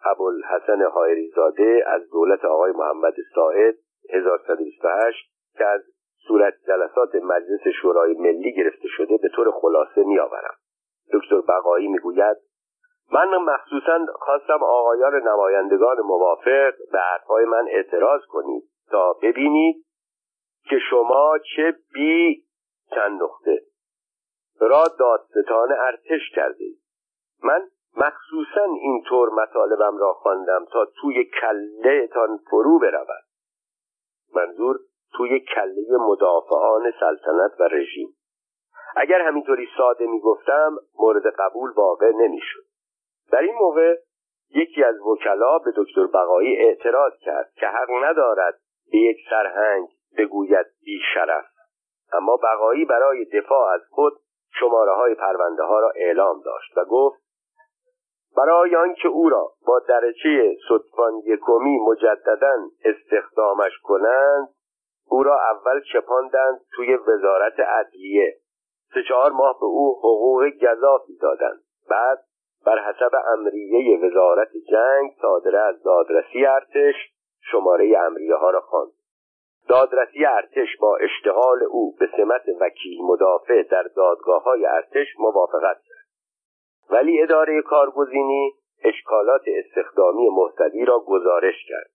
[SPEAKER 1] ابوالحسن حایریزاده از دولت آقای محمد ساعد 1128 که از صورت جلسات مجلس شورای ملی گرفته شده به طور خلاصه میآورم. دکتر بقایی می‌گوید من مخصوصا خواستم آقایان نمایندگان موافق به حرفهای من اعتراض کنید تا ببینید که شما چه بی چند نقطه را دادستان ارتش کرده من مخصوصا اینطور مطالبم را خواندم تا توی کلهتان فرو برود. منظور توی کله مدافعان سلطنت و رژیم. اگر همینطوری ساده می‌گفتم مورد قبول واقع نمی‌شد. در این موقع یکی از وکلا به دکتر بقایی اعتراض کرد که حق ندارد به یک سرهنگ بگوید بی شرف اما بقایی برای دفاع از خود شماره های پرونده ها را اعلام داشت و گفت برای آنکه او را با درجه صدفان یکمی مجددا استخدامش کنند او را اول چپاندند توی وزارت عدلیه سه چهار ماه به او حقوق گذافی دادند. بعد بر حسب امریه وزارت جنگ صادره از دادرسی ارتش شماره امریه ها را خواند. دادرسی ارتش با اشتغال او به سمت وکیل مدافع در دادگاه های ارتش موافقت کرد. ولی اداره کارگزینی اشکالات استخدامی محتدی را گزارش کرد.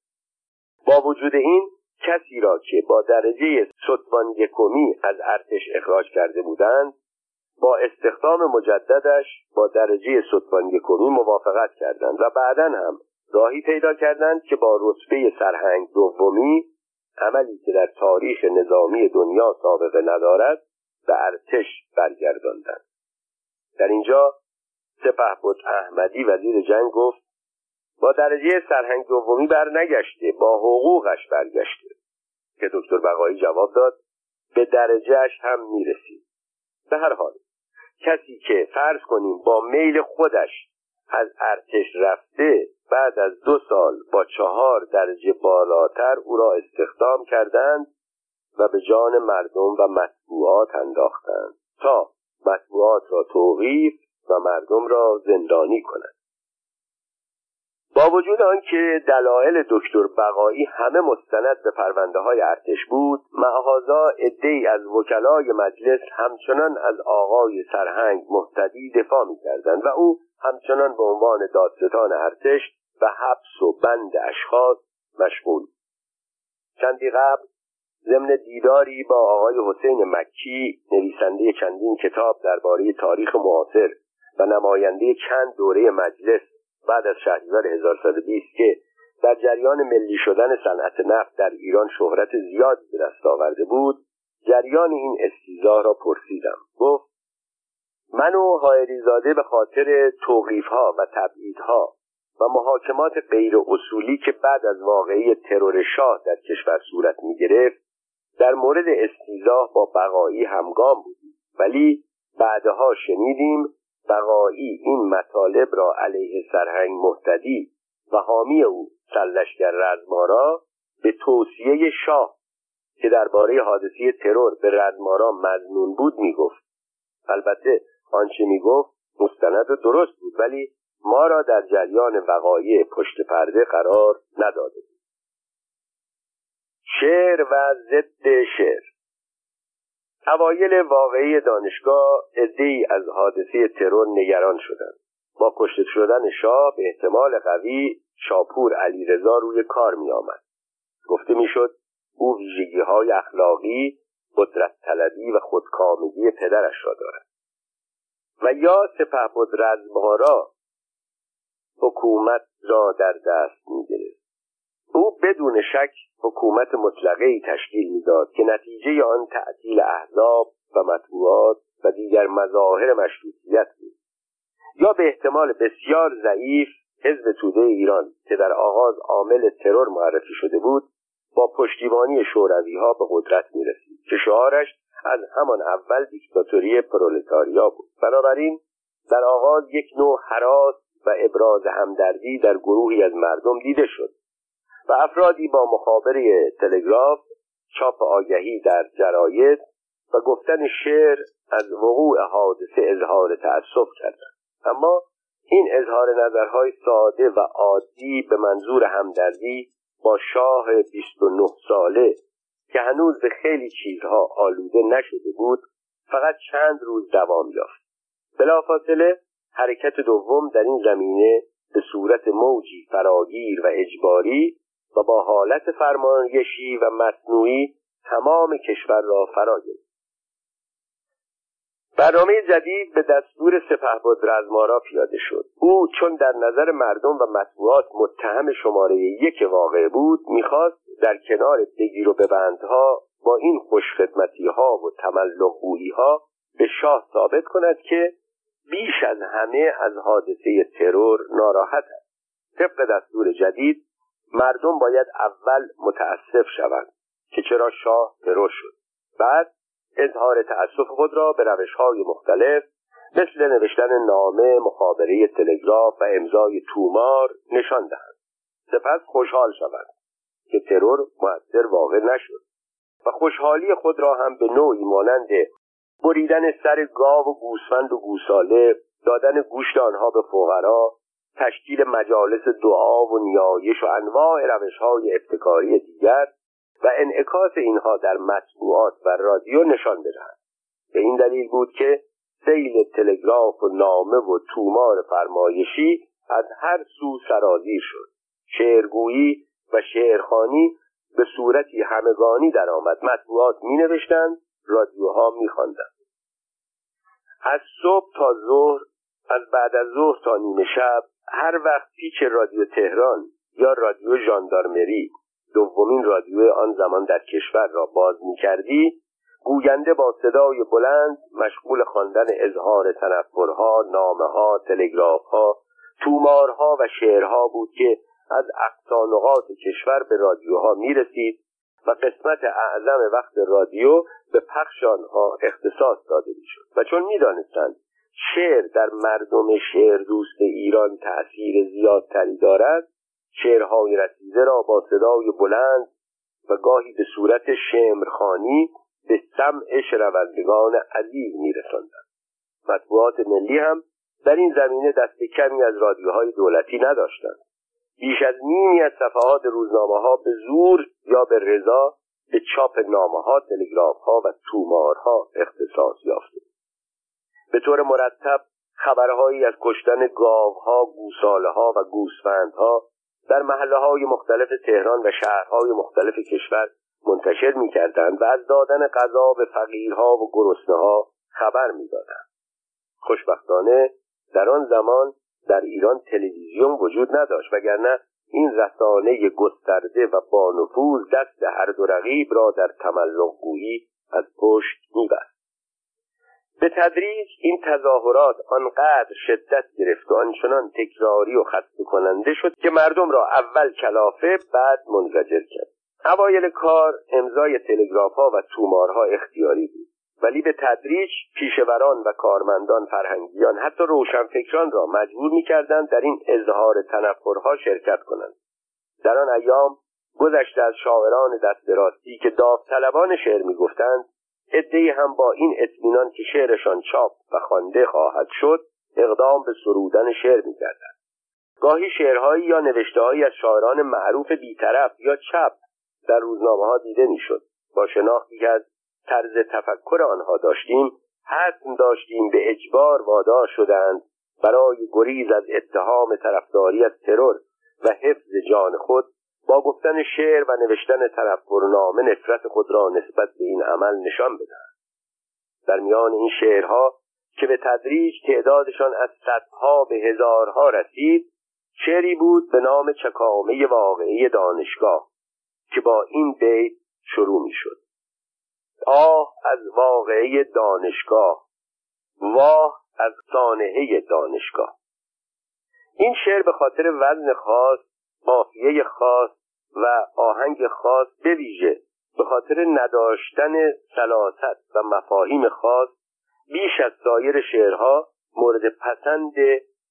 [SPEAKER 1] با وجود این کسی را که با درجه ستوان یکمی از ارتش اخراج کرده بودند با استخدام مجددش با درجه ستوان یکمی موافقت کردند و بعدا هم راهی پیدا کردند که با رتبه سرهنگ دومی عملی که در تاریخ نظامی دنیا سابقه ندارد به ارتش برگرداندند. در اینجا سپه بود احمدی وزیر جنگ گفت با درجه سرهنگ دومی برنگشته با حقوقش برگشته. که دکتر بقایی جواب داد به درجهش هم می‌رسید به هر حال کسی که فرض کنیم با میل خودش از ارتش رفته بعد از دو سال با چهار درجه بالاتر او را استخدام کردند و به جان مردم و مطبوعات انداختند تا مطبوعات را توقیف و مردم را زندانی کنند. با وجود آنکه دلایل دکتر بقایی همه مستند به پرونده های ارتش بود معهازا عدهای از وکلای مجلس همچنان از آقای سرهنگ محتدی دفاع می‌کردند و او همچنان به عنوان دادستان ارتش و حبس و بند اشخاص مشغول چندی قبل ضمن دیداری با آقای حسین مکی نویسنده چندین کتاب درباره تاریخ معاصر و نماینده چند دوره مجلس بعد از شهریور 1120 که در جریان ملی شدن صنعت نفت در ایران شهرت زیادی به دست آورده بود جریان این استیزاه را پرسیدم. گفت من و زاده به خاطر توقیفها و تبعیدها و محاکمات غیر اصولی که بعد از واقعی ترور شاه در کشور صورت می گرفت در مورد استیزاه با بقایی همگام بودیم. ولی بعدها شنیدیم بقایی این مطالب را علیه سرهنگ محتدی و حامی او سلشگر رزمارا به توصیه شاه که درباره حادثه ترور به رزمارا مزنون بود می‌گفت. البته آنچه می‌گفت مستند و درست بود ولی ما را در جریان وقایع پشت پرده قرار نداده بود. شعر و ضد شعر اوایل واقعی دانشگاه ای از حادثه ترور نگران شدند. با کشته شدن شاه به احتمال قوی شاپور علیرضا روی کار می آمد. گفته می‌شد او ویژگی های اخلاقی قدرت طلبی و خودکامگی پدرش را دارد. و یا سپه بود رزمارا حکومت را در دست می او بدون شک حکومت مطلقه ای تشکیل می‌داد که نتیجه آن تعطیل احزاب و مطبوعات و دیگر مظاهر مشروطیت بود. یا به احتمال بسیار ضعیف حزب توده ایران که در آغاز عامل ترور معرفی شده بود با پشتیبانی شوروی ها به قدرت می رسید که شعارش از همان اول دیکتاتوری پرولتاریا بود. بنابراین در آغاز یک نوع حراس و ابراز همدردی در گروهی از مردم دیده شد. و افرادی با مخابره تلگراف چاپ آگهی در جراید و گفتن شعر از وقوع حادثه اظهار تأسف کردند. اما این اظهار نظرهای ساده و عادی به منظور همدردی با شاه 29 ساله که هنوز به خیلی چیزها آلوده نشده بود فقط چند روز دوام یافت. بلافاصله حرکت دوم در این زمینه به صورت موجی فراگیر و اجباری و با حالت فرمانگشی و مصنوعی تمام کشور را فرا گرفت. برنامه جدید به دستور سپهبد رزمارا پیاده شد. او چون در نظر مردم و مطبوعات متهم شماره یک واقع بود می‌خواست در کنار بگیر و ببندها با این خوشخدمتی ها و تملق ها به شاه ثابت کند که بیش از همه از حادثه ترور ناراحت است. طبق دستور جدید مردم باید اول متاسف شوند که چرا شاه ترور شد. بعد اظهار تأسف خود را به روشهای مختلف مثل نوشتن نامه مخابره تلگراف و امضای تومار نشان دهند. سپس خوشحال شوند که ترور موثر واقع نشد و خوشحالی خود را هم به نوعی مانند بریدن سر گاو و گوسفند و گوساله دادن گوشت آنها به فقرا تشکیل مجالس دعا و نیایش و انواع روشهای ابتکاری دیگر و انعکاس اینها در مطبوعات و رادیو نشان بدهند به این دلیل بود که سیل تلگراف و نامه و تومار فرمایشی از هر سو سرازیر شد. شعرگویی و شعرخانی به صورتی همگانی درآمد. مطبوعات می نوشتند رادیوها می از صبح تا ظهر از بعد از ظهر تا نیمه شب هر وقت پیچ رادیو تهران یا رادیو ژاندارمری دومین رادیو آن زمان در کشور را باز می کردی گوینده با صدای بلند مشغول خواندن اظهار تنفرها نامه ها تلگراف ها تومارها و شعرها بود که از اقصانقات کشور به رادیوها می رسید و قسمت اعظم وقت رادیو به پخش آنها اختصاص داده می‌شد. و چون می‌دانستند شعر در مردم شعر دوست ایران تأثیر زیادتری دارد. شعرهای رسیده را با صدای بلند و گاهی به صورت شمرخانی به سمع شنوندگان عزیز میرساندند. مطبوعات ملی هم در این زمینه دست کمی از رادیوهای دولتی نداشتند. بیش از نیمی از صفحات روزنامه ها به زور یا به رضا به چاپ نامه ها تلگراف ها و تومارها اختصاص طور مرتب خبرهایی از کشتن گاوها گوساله ها و گوسفندها در محله های مختلف تهران و شهرهای مختلف کشور منتشر می کردند و از دادن غذا به فقیرها و گرسنه ها خبر می دادند. خوشبختانه در آن زمان در ایران تلویزیون وجود نداشت وگرنه این رسانه گسترده و بانفوذ دست هر دو رقیب را در تملق گویی از پشت میبست به تدریج این تظاهرات آنقدر شدت گرفت و آنچنان تکراری و خسته کننده شد که مردم را اول کلافه بعد منزجر کرد. اوایل کار امضای تلگراف ها و تومارها اختیاری بود. ولی به تدریج پیشوران و کارمندان فرهنگیان حتی روشنفکران را مجبور می‌کردند در این اظهار تنفرها شرکت کنند. در آن ایام گذشته از شاعران دست راستی که داوطلبان شعر می‌گفتند عدهای هم با این اطمینان که شعرشان چاپ و خوانده خواهد شد اقدام به سرودن شعر می‌کردند. گاهی شعرهایی یا نوشتههایی از شاعران معروف بیطرف یا چپ در روزنامه ها دیده می‌شد. با شناختی که از طرز تفکر آنها داشتیم حتم داشتیم به اجبار وادار شدند برای گریز از اتهام طرفداری از ترور و حفظ جان خود با گفتن شعر و نوشتن طرفدارنامه نفرت خود را نسبت به این عمل نشان بدهند در میان این شعرها که به تدریج تعدادشان از صدها به هزارها رسید شعری بود به نام چکامه واقعی دانشگاه که با این بیت شروع می شد آه از واقعه دانشگاه واه از سانحه دانشگاه. این شعر به خاطر وزن خاص قافیه خاص و آهنگ خاص به ویژه به خاطر نداشتن سلاست و مفاهیم خاص بیش از سایر شعرها مورد پسند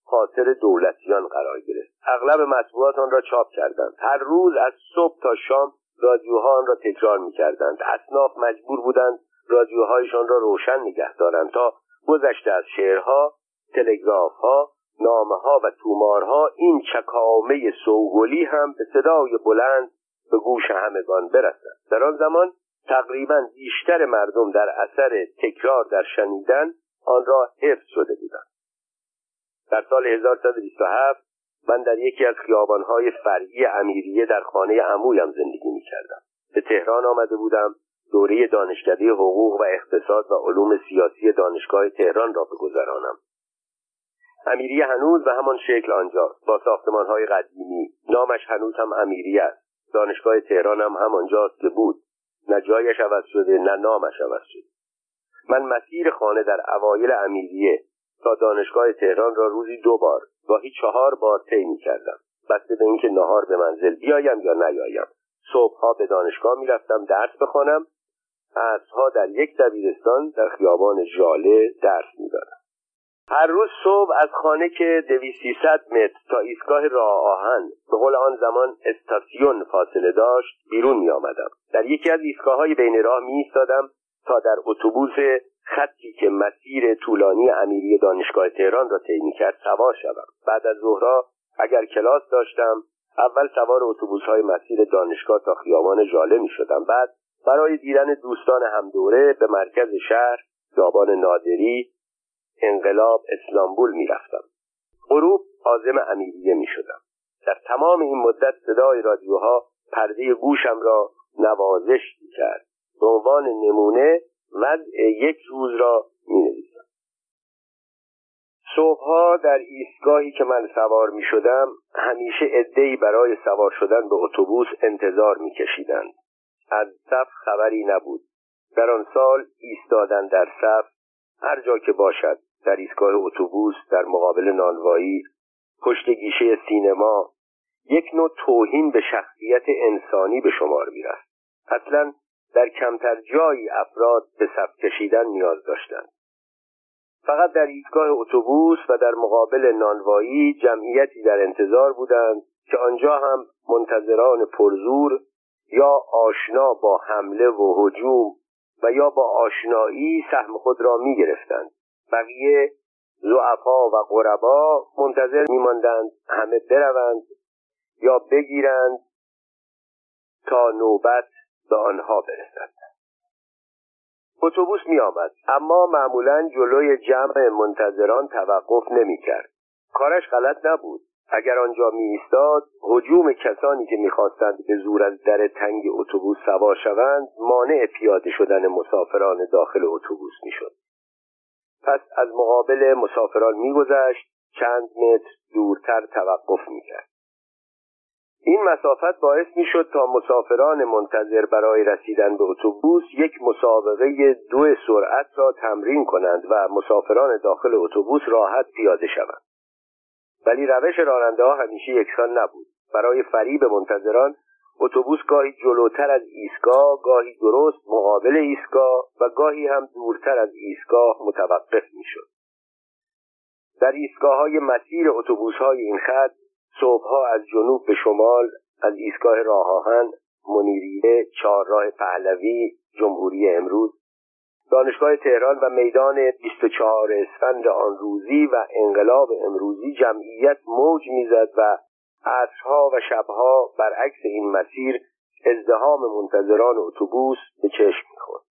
[SPEAKER 1] خاطر دولتیان قرار گرفت. اغلب مطبوعات آن را چاپ کردند. هر روز از صبح تا شام رادیوها آن را تکرار می‌کردند. اصناف مجبور بودند رادیوهایشان را روشن نگه دارند تا گذشته از شعرها تلگرافها نامه ها و تومارها این چکامه سوگلی هم به صدای بلند به گوش همگان برسد در آن زمان تقریبا بیشتر مردم در اثر تکرار در شنیدن آن را حفظ شده بودند. در سال 1127 من در یکی از خیابانهای فرعی امیریه در خانه عمویم زندگی می‌کردم. به تهران آمده بودم دوره دانشکده حقوق و اقتصاد و علوم سیاسی دانشگاه تهران را بگذرانم. امیریه هنوز به همان شکل آنجاست با ساختمانهای قدیمی. نامش هنوز هم امیریه است. دانشگاه تهران هم همانجاست که بود. نه جایش عوض شده نه نامش عوض شده. من مسیر خانه در اوایل امیریه تا دانشگاه تهران را روزی دو بار گاهی چهار بار طی کردم بسته به اینکه نهار به منزل بیایم یا نیایم. صبحها به دانشگاه می‌رفتم درس بخوانم. عصرها در یک دبیرستان در خیابان ژاله درس می‌دادم. هر روز صبح از خانه که دویسیصد متر تا ایستگاه راه آهن به قول آن زمان استاسیون فاصله داشت بیرون می آمدم. در یکی از ایستگاه های بین راه می ایستادم تا در اتوبوس خطی که مسیر طولانی امیری دانشگاه تهران را طی کرد سوار شوم بعد از ظهرها اگر کلاس داشتم اول سوار اتوبوس های مسیر دانشگاه تا خیابان ژاله می شدم بعد برای دیدن دوستان همدوره به مرکز شهر خیابان نادری انقلاب اسلامبول می‌رفتم. غروب عازم امیریه می شدم در تمام این مدت صدای رادیوها پرده گوشم را نوازش می کرد به عنوان نمونه وضع یک روز را می نویسم صبحها در ایستگاهی که من سوار می شدم همیشه ادهی برای سوار شدن به اتوبوس انتظار می کشیدند از صف خبری نبود. در آن سال ایستادن در صف هر جا که باشد در ایستگاه اتوبوس در مقابل نانوایی پشت گیشه سینما یک نوع توهین به شخصیت انسانی به شمار می‌رفت. اصلا در کمتر جایی افراد به صف کشیدن نیاز داشتند. فقط در ایستگاه اتوبوس و در مقابل نانوایی جمعیتی در انتظار بودند که آنجا هم منتظران پرزور یا آشنا با حمله و هجوم و یا با آشنایی سهم خود را می گرفتند بقیه زعفا و غربا منتظر میماندند همه بروند یا بگیرند تا نوبت به آنها برسد. اتوبوس می آمد اما معمولا جلوی جمع منتظران توقف نمی کرد کارش غلط نبود. اگر آنجا می ایستاد هجوم کسانی که می‌خواستند به زور از در تنگ اتوبوس سوار شوند مانع پیاده شدن مسافران داخل اتوبوس می‌شد. پس از مقابل مسافران میگذشت چند متر دورتر توقف می‌کرد. این مسافت باعث می‌شد تا مسافران منتظر برای رسیدن به اتوبوس یک مسابقه دو سرعت را تمرین کنند و مسافران داخل اتوبوس راحت پیاده شوند. ولی روش راننده ها همیشه یکسان نبود. برای فریب منتظران اتوبوس گاهی جلوتر از ایستگاه گاهی درست مقابل ایستگاه و گاهی هم دورتر از ایستگاه متوقف می‌شد. در ایستگاه های مسیر اتوبوس های این خط صبحها از جنوب به شمال از ایستگاه راه آهن منیریه چهارراه پهلوی جمهوری امروز دانشگاه تهران و میدان 24 اسفند آن روزی و انقلاب امروزی جمعیت موج می‌زد و عصرها و شبها برعکس این مسیر ازدهام منتظران اتوبوس به چشم می‌خورد.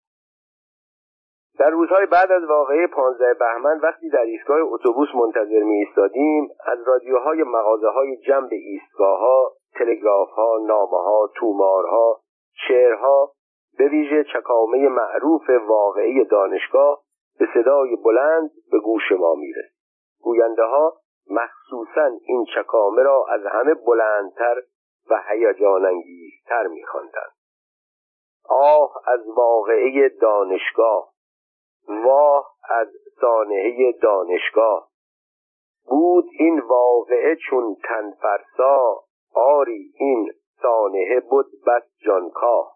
[SPEAKER 1] در روزهای بعد از واقعه 15 بهمن وقتی در ایستگاه اتوبوس منتظر می ایستادیم از رادیوهای مغازه های جنب ایستگاه ها تلگراف ها نامه ها تومارها شعرها به ویژه چکامه معروف واقعی دانشگاه به صدای بلند به گوش ما می‌رسید. گوینده ها مخصوصا این چکامه را از همه بلندتر و هیجان انگیزتر میخواندند. آه از واقعه دانشگاه واه از سانحه دانشگاه. بود این واقعه چون تنفرسا آری این سانحه بود بس جانکاه.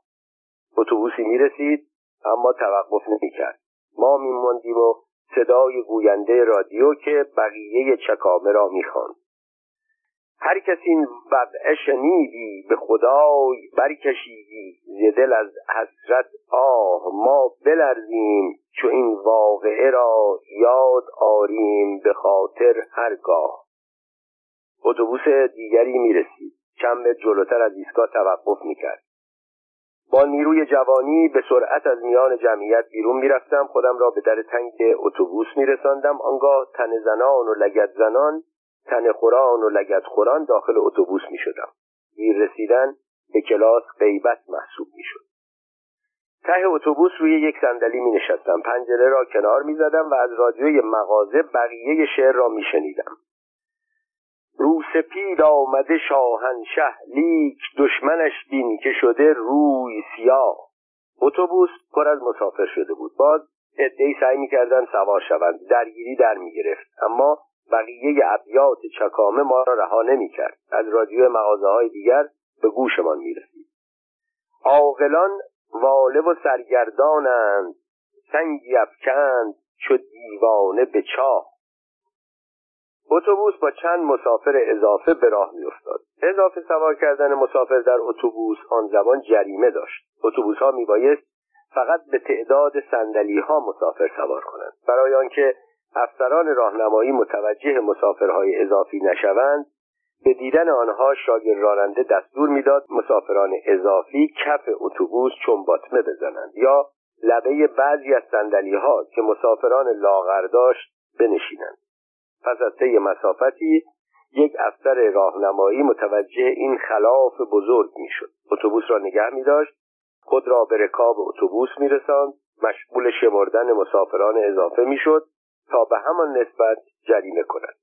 [SPEAKER 1] اتوبوسی می‌رسید اما توقف نمی‌کرد. ما میماندیم و صدای گوینده رادیو که بقیه چکامه را می‌خواند. هر کس این وضعه شنیدی به خدای برکشیدی. ز دل از حسرت آه ما بلرزیم چو این واقعه را یاد آریم به خاطر هرگاه. اتوبوس دیگری می‌رسید. چند جلوتر از ایستگاه توقف می‌کرد. با نیروی جوانی به سرعت از میان جمعیت بیرون می‌رفتم. خودم را به در تنگ اتوبوس میرساندم. آنگاه تن زنان و لگت زنان تن خوران و لگت خوران داخل اتوبوس می‌شدم. دیر رسیدن به کلاس غیبت محسوب می‌شد. ته اتوبوس روی یک صندلی می نشستم پنجره را کنار می زدم و از رادیوی مغازه بقیه شعر را می شنیدم روسپید آمده شاهنشه لیک دشمنش بین که شده روی سیاه. اتوبوس پر از مسافر شده بود. باز عدهای سعی می‌کردند سوار شوند. درگیری در می‌گرفت. اما بقیه ابیات چکامه ما را رها نمی‌کرد. از رادیو مغازه های دیگر به گوشمان می‌رسید. عاقلان واله و سرگردانند. سنگی افکند چو دیوانه به چاه. اتوبوس با چند مسافر اضافه به راه میافتاد. اضافه سوار کردن مسافر در اتوبوس آن زمان جریمه داشت. اتوبوس ها میبایست فقط به تعداد سندلی ها مسافر سوار کنند. برای آنکه افسران راهنمایی متوجه مسافرهای اضافی نشوند به دیدن آنها شاگرد راننده دستور می‌داد مسافران اضافی کف اتوبوس چون باطمه بزنند یا لبه بعضی از سندلی ها که مسافران لاغر داشت بنشینند. پس از طی مسافتی یک افسر راهنمایی متوجه این خلاف بزرگ می‌شد. اتوبوس را نگه می داشت خود را به رکاب اتوبوس می رساند مشغول شمردن مسافران اضافه می‌شد تا به همان نسبت جریمه کند.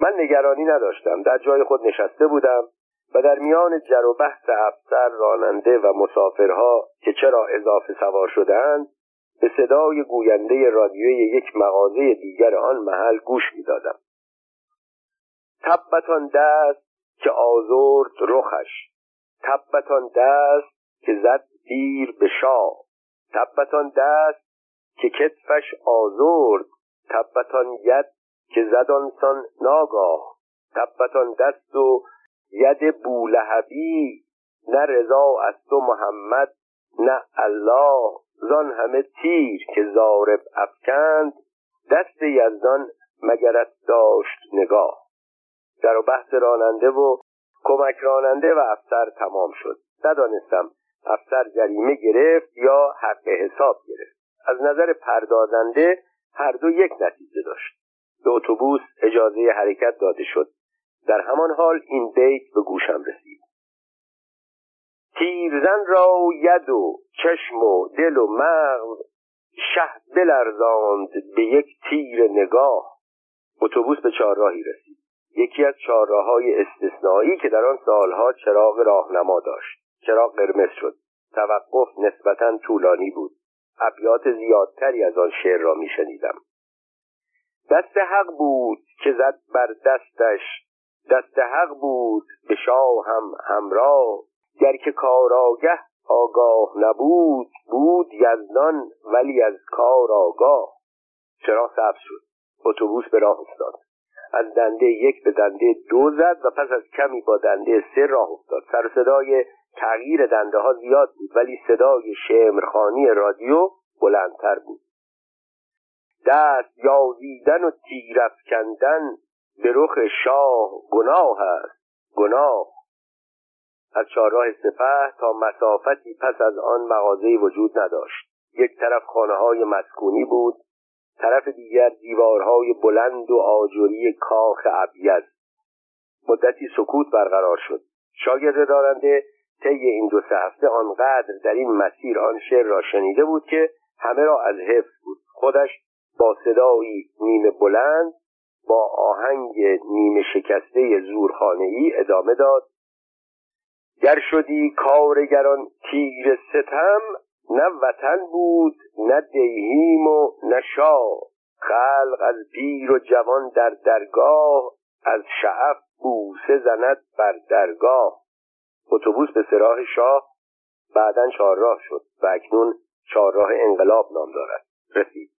[SPEAKER 1] من نگرانی نداشتم در جای خود نشسته بودم و در میان جر و بحث افسر راننده و مسافرها که چرا اضافه سوار شدهاند به صدای گوینده رادیوی یک مغازه دیگر آن محل گوش می‌دادم. تبتان دست که آزرد رخش تبتان دست که زد دیر به شاه تبتان دست که کتفش آزرد تبتان ید که زد آنسان ناگاه تبتان دست و ید بولهبی نه رضا از تو محمد نه الله. زان همه تیر که زارب افکند دست یزدان مگرت داشت نگاه. در و بحث راننده و کمک راننده و افسر تمام شد. ندانستم افسر جریمه گرفت یا حق حساب گرفت. از نظر پردازنده هر دو یک نتیجه داشت. به اتوبوس اجازه حرکت داده شد. در همان حال این بیت به گوشم رسید. تیرزن را ید و چشم و دل و مغز شه بلرزاند به یک تیر نگاه. اتوبوس به چهارراهی رسید. یکی از چهارراههای استثنایی که در آن سالها چراغ راهنما داشت. چراغ قرمز شد. توقف نسبتا طولانی بود. ابیات زیادتری از آن شعر را میشنیدم. دست حق بود که زد بر دستش. دست حق بود به شاه هم همراه. گر که کاراگه آگاه نبود بود یزدان ولی از کار آگاه. چرا سبز شد؟ اتوبوس به راه افتاد. از دنده یک به دنده دو زد و پس از کمی با دنده سه راه افتاد. سر صدای تغییر دنده ها زیاد بود ولی صدای شمرخانی رادیو بلندتر بود. دست یازیدن و تیرف کندن به رخ شاه گناه است. گناه. از چهارراه سپه تا مسافتی پس از آن مغازه وجود نداشت. یک طرف خانه های مسکونی بود طرف دیگر دیوارهای بلند و آجوری کاخ ابیز مدتی سکوت برقرار شد. شاگرد دارنده طی این دو سه هفته آنقدر در این مسیر آن شعر را شنیده بود که همه را از حفظ بود. خودش با صدایی نیمه بلند با آهنگ نیمه شکسته زورخانه ادامه داد. گر شدی کارگران تیر ستم نه وطن بود نه دیهیم و نه شاه. خلق از پیر و جوان در درگاه از شعف بوسه زند بر درگاه. اتوبوس به سراح شاه بعدا چهارراه شد و اکنون چهارراه انقلاب نام دارد. رسید.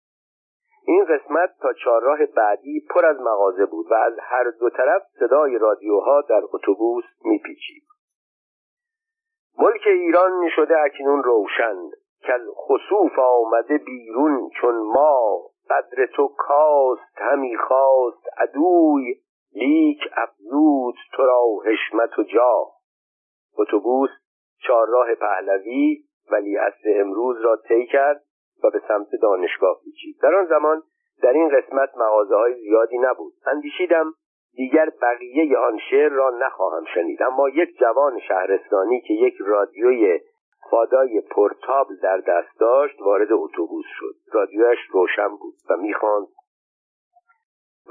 [SPEAKER 1] این قسمت تا چهارراه بعدی پر از مغازه بود و از هر دو طرف صدای رادیوها در اتوبوس میپیچید. ملک ایران شده اکنون روشن که خصوف آمده بیرون چون ما قدر تو کاست همی خواست عدوی لیک افزود تو را حشمت و جا. اتوبوس چهارراه پهلوی ولی اصل امروز را طی کرد و به سمت دانشگاه پیچید. در آن زمان در این قسمت مغازه های زیادی نبود. اندیشیدم دیگر بقیه آن شعر را نخواهم شنید. اما یک جوان شهرستانی که یک رادیوی فادای پورتابل در دست داشت وارد اتوبوس شد. رادیوش روشن بود و می‌خواند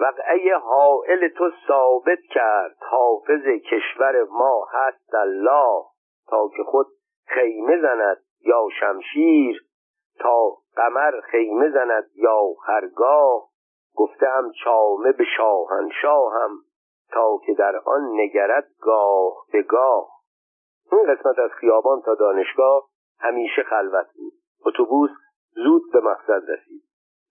[SPEAKER 1] وقعه حائل تو ثابت کرد. حافظ کشور ما هست الله. تا که خود خیمه زند یا شمشیر تا قمر خیمه زند یا خرگاه گفتم چامه به شاهنشاهم تا که در آن نگرد گاه به گاه. این قسمت از خیابان تا دانشگاه همیشه خلوت بود. اتوبوس زود به مقصد رسید.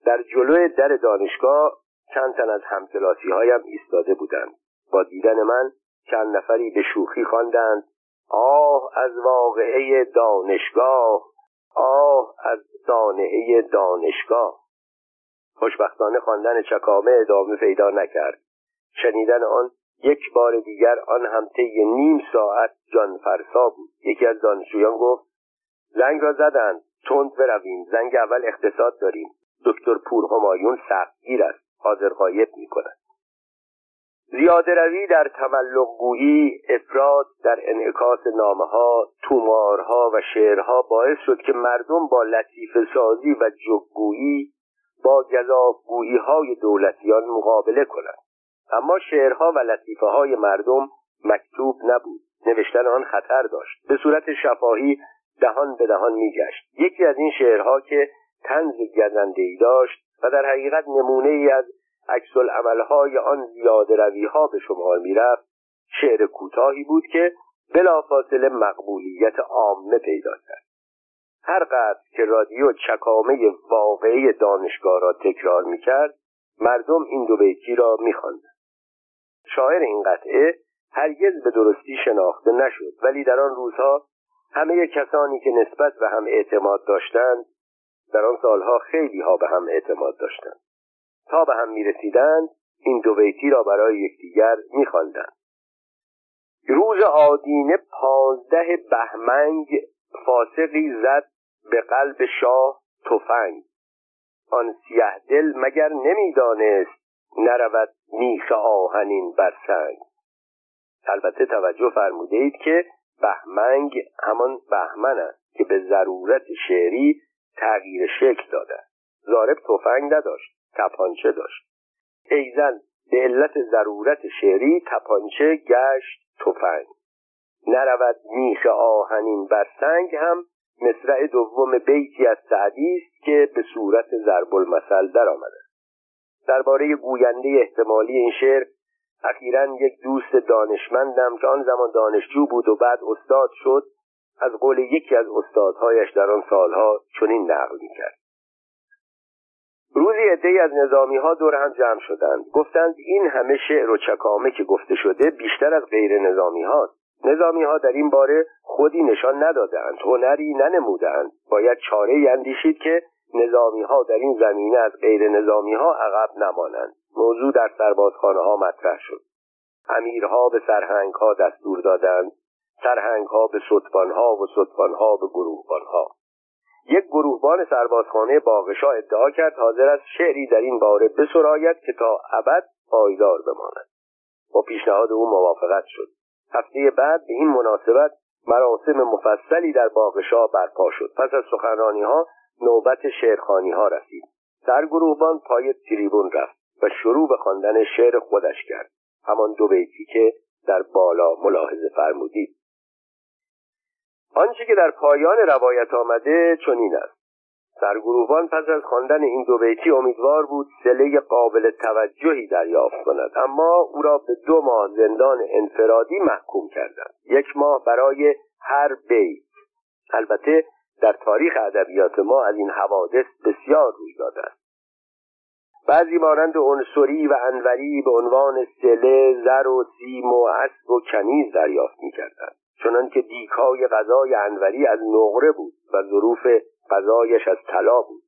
[SPEAKER 1] در جلوی در دانشگاه چند تن از همکلاسی هایم ایستاده بودند. با دیدن من چند نفری به شوخی خواندند. آه از واقعه دانشگاه! آه از سانحه دانشگاه! خوشبختانه خواندن چکامه ادامه پیدا نکرد. شنیدن آن یک بار دیگر آن هم طی نیم ساعت جان فرسا بود. یکی از دانشجویان گفت زنگ را زدند تند برویم زنگ اول اقتصاد داریم. دکتر پور همایون سختگیر است حاضر غایب می کند زیاده روی در تملق گویی افراد در انعکاس نامه ها تومارها و شعرها باعث شد که مردم با لطیف سازی و جگگویی با گذافگویی های دولتیان مقابله کنند. اما شعرها و لطیفه های مردم مکتوب نبود. نوشتن آن خطر داشت. به صورت شفاهی دهان به دهان میگشت. یکی از این شعرها که تنز گزنده ای داشت و در حقیقت نمونه ای از عکس های آن زیاده روی ها به شمار می‌رفت شعر کوتاهی بود که بلافاصله مقبولیت عامه پیدا کرد. هر قدر که رادیو چکامه واقعی دانشگاه را تکرار می‌کرد مردم این دو بیتی را میخواندند. شاعر این قطعه هرگز به درستی شناخته نشد ولی در آن روزها همه کسانی که نسبت به هم اعتماد داشتند در آن سالها خیلی ها به هم اعتماد داشتند. تا به هم می‌رسیدند این دو بیتی را برای یکدیگر میخواندند. روز آدینه پانزده بهمنگ فاسقی زد به قلب شاه تفنگ. آن سیه دل مگر نمی‌دانست نرود میخ آهنین بر سنگ. البته توجه فرموده اید که بهمنگ همان بهمن است که به ضرورت شعری تغییر شکل داده. زارب تفنگ نداشت تپانچه داشت. ایزن به علت ضرورت شعری تپانچه گشت تفنگ. نرود میخ آهنین بر سنگ هم مصرع دوم بیتی از سعدی است که به صورت ضرب المثل درآمده درباره گوینده احتمالی این شعر اخیرا یک دوست دانشمندم که آن زمان دانشجو بود و بعد استاد شد از قول یکی از استادهایش در آن سالها چنین نقل می‌کرد. روزی عدهای از نظامی ها دور هم جمع شدند. گفتند این همه شعر و چکامه که گفته شده بیشتر از غیر نظامی هاست نظامی ها در این باره خودی نشان ندادند هنری ننمودند باید چاره اندیشید که نظامی ها در این زمینه از غیر نظامی ها عقب نمانند. موضوع در سربازخانه ها مطرح شد. امیرها به سرهنگ ها دستور دادند. سرهنگ ها به ستبان ها و ستبان ها به گروهبان ها یک گروهبان سربازخانه باغشا ادعا کرد حاضر است شعری در این باره بسراید که تا ابد پایدار بماند. با پیشنهاد او موافقت شد. هفته بعد به این مناسبت مراسم مفصلی در باغشا برپا شد. پس از سخنرانی ها نوبت شعرخانی ها رسید سرگروهبان پای تریبون رفت و شروع به خواندن شعر خودش کرد. همان دو بیتی که در بالا ملاحظه فرمودید. آنچه که در پایان روایت آمده چنین است. سرگروهبان پس از خواندن این دو بیتی امیدوار بود سله قابل توجهی دریافت کند. اما او را به دو ماه زندان انفرادی محکوم کردند. یک ماه برای هر بیت. البته در تاریخ ادبیات ما از این حوادث بسیار روی داده است. بعضی مانند عنصری و انوری به عنوان سله زر و سیم و اسب و کنیز دریافت می‌کردند. چنان که دیکای غذای انوری از نقره بود و ظروف غذایش از طلا بود.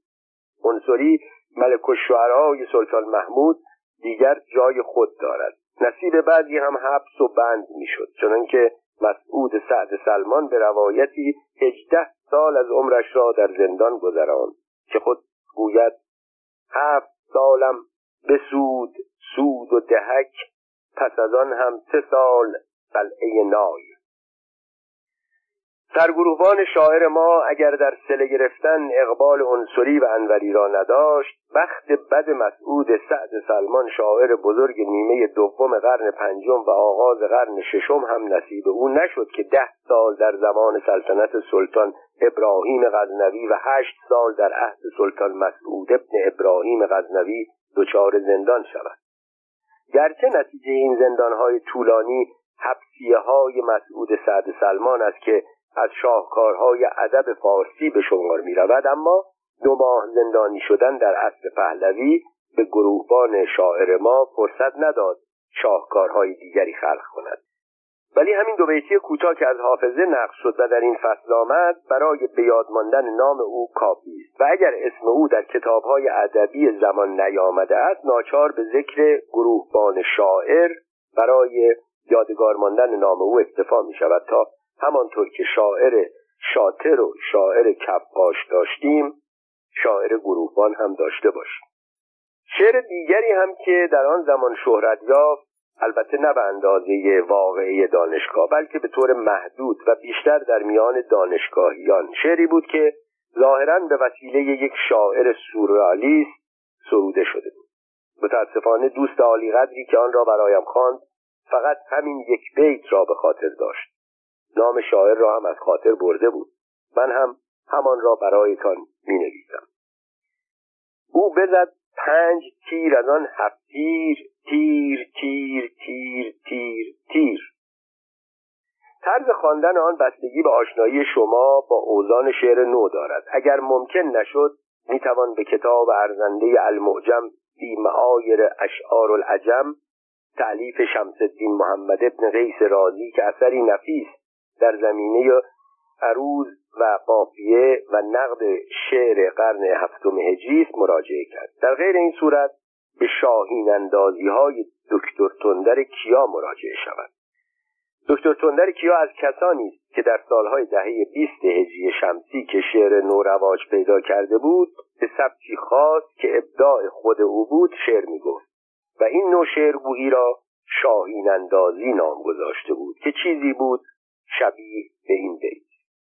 [SPEAKER 1] عنصری ملک الشعرای سلطان محمود دیگر جای خود دارد. نصیب بعضی هم حبس و بند می‌شد چنانکه مسعود سعد سلمان به روایتی هجده سال از عمرش را در زندان گذراند که خود گوید هفت سالم بسود سود و دهک پس از آن هم سه سال قلعه نای. سرگروهان شاعر ما اگر در سله گرفتن اقبال عنصری و انوری را نداشت بخت بد مسعود سعد سلمان شاعر بزرگ نیمه دوم قرن پنجم و آغاز قرن ششم هم نصیب او نشد که ده سال در زمان سلطنت سلطان ابراهیم غزنوی و هشت سال در عهد سلطان مسعود ابن ابراهیم غزنوی دچار زندان شود. گرچه نتیجه این زندانهای طولانی حبسیه های مسعود سعد سلمان است که از شاهکارهای ادب فارسی به شمار می رود اما دو ماه زندانی شدن در عصر پهلوی به گروهبان شاعر ما فرصت نداد شاهکارهای دیگری خلق کند. ولی همین دو بیتی کوتاه که از حافظه نقش شد و در این فصل آمد برای به یاد ماندن نام او کافی است. و اگر اسم او در کتابهای ادبی زمان نیامده است ناچار به ذکر گروهبان شاعر برای یادگار ماندن نام او اکتفا می شود تا همانطور که شاعر شاطر و شاعر کپاش داشتیم شاعر گروهبان هم داشته باشیم. شعر دیگری هم که در آن زمان شهرت یافت البته نه به اندازه واقعی دانشگاه بلکه به طور محدود و بیشتر در میان دانشگاهیان. شعری بود که ظاهرا به وسیله یک شاعر سورئالیست سروده شده بود. متاسفانه دوست عالی قدری که آن را برایم خواند فقط همین یک بیت را به خاطر داشت. نام شاعر را هم از خاطر برده بود. من هم همان را برایتان می نویسم او بزد پنج تیر از آن هفت تیر تیر تیر تیر تیر تیر. طرز خواندن آن بستگی به آشنایی شما با اوزان شعر نو دارد. اگر ممکن نشد می‌توان به کتاب ارزنده المعجم فی معایر اشعار العجم تعلیف شمس الدین محمد ابن قیس رازی که اثری نفیس در زمینه عروض و قافیه و نقد شعر قرن هفتم هجری مراجعه کرد. در غیر این صورت به شاهین اندازی های دکتر تندر کیا مراجعه شود. دکتر تندر کیا از کسانی است که در سالهای دهه 20 هجری شمسی که شعر نو رواج پیدا کرده بود به سبکی خاص که ابداع خود او بود شعر می‌گفت و این نوع شعرگویی را شاهین اندازی نام گذاشته بود که چیزی بود شبیه به این بیت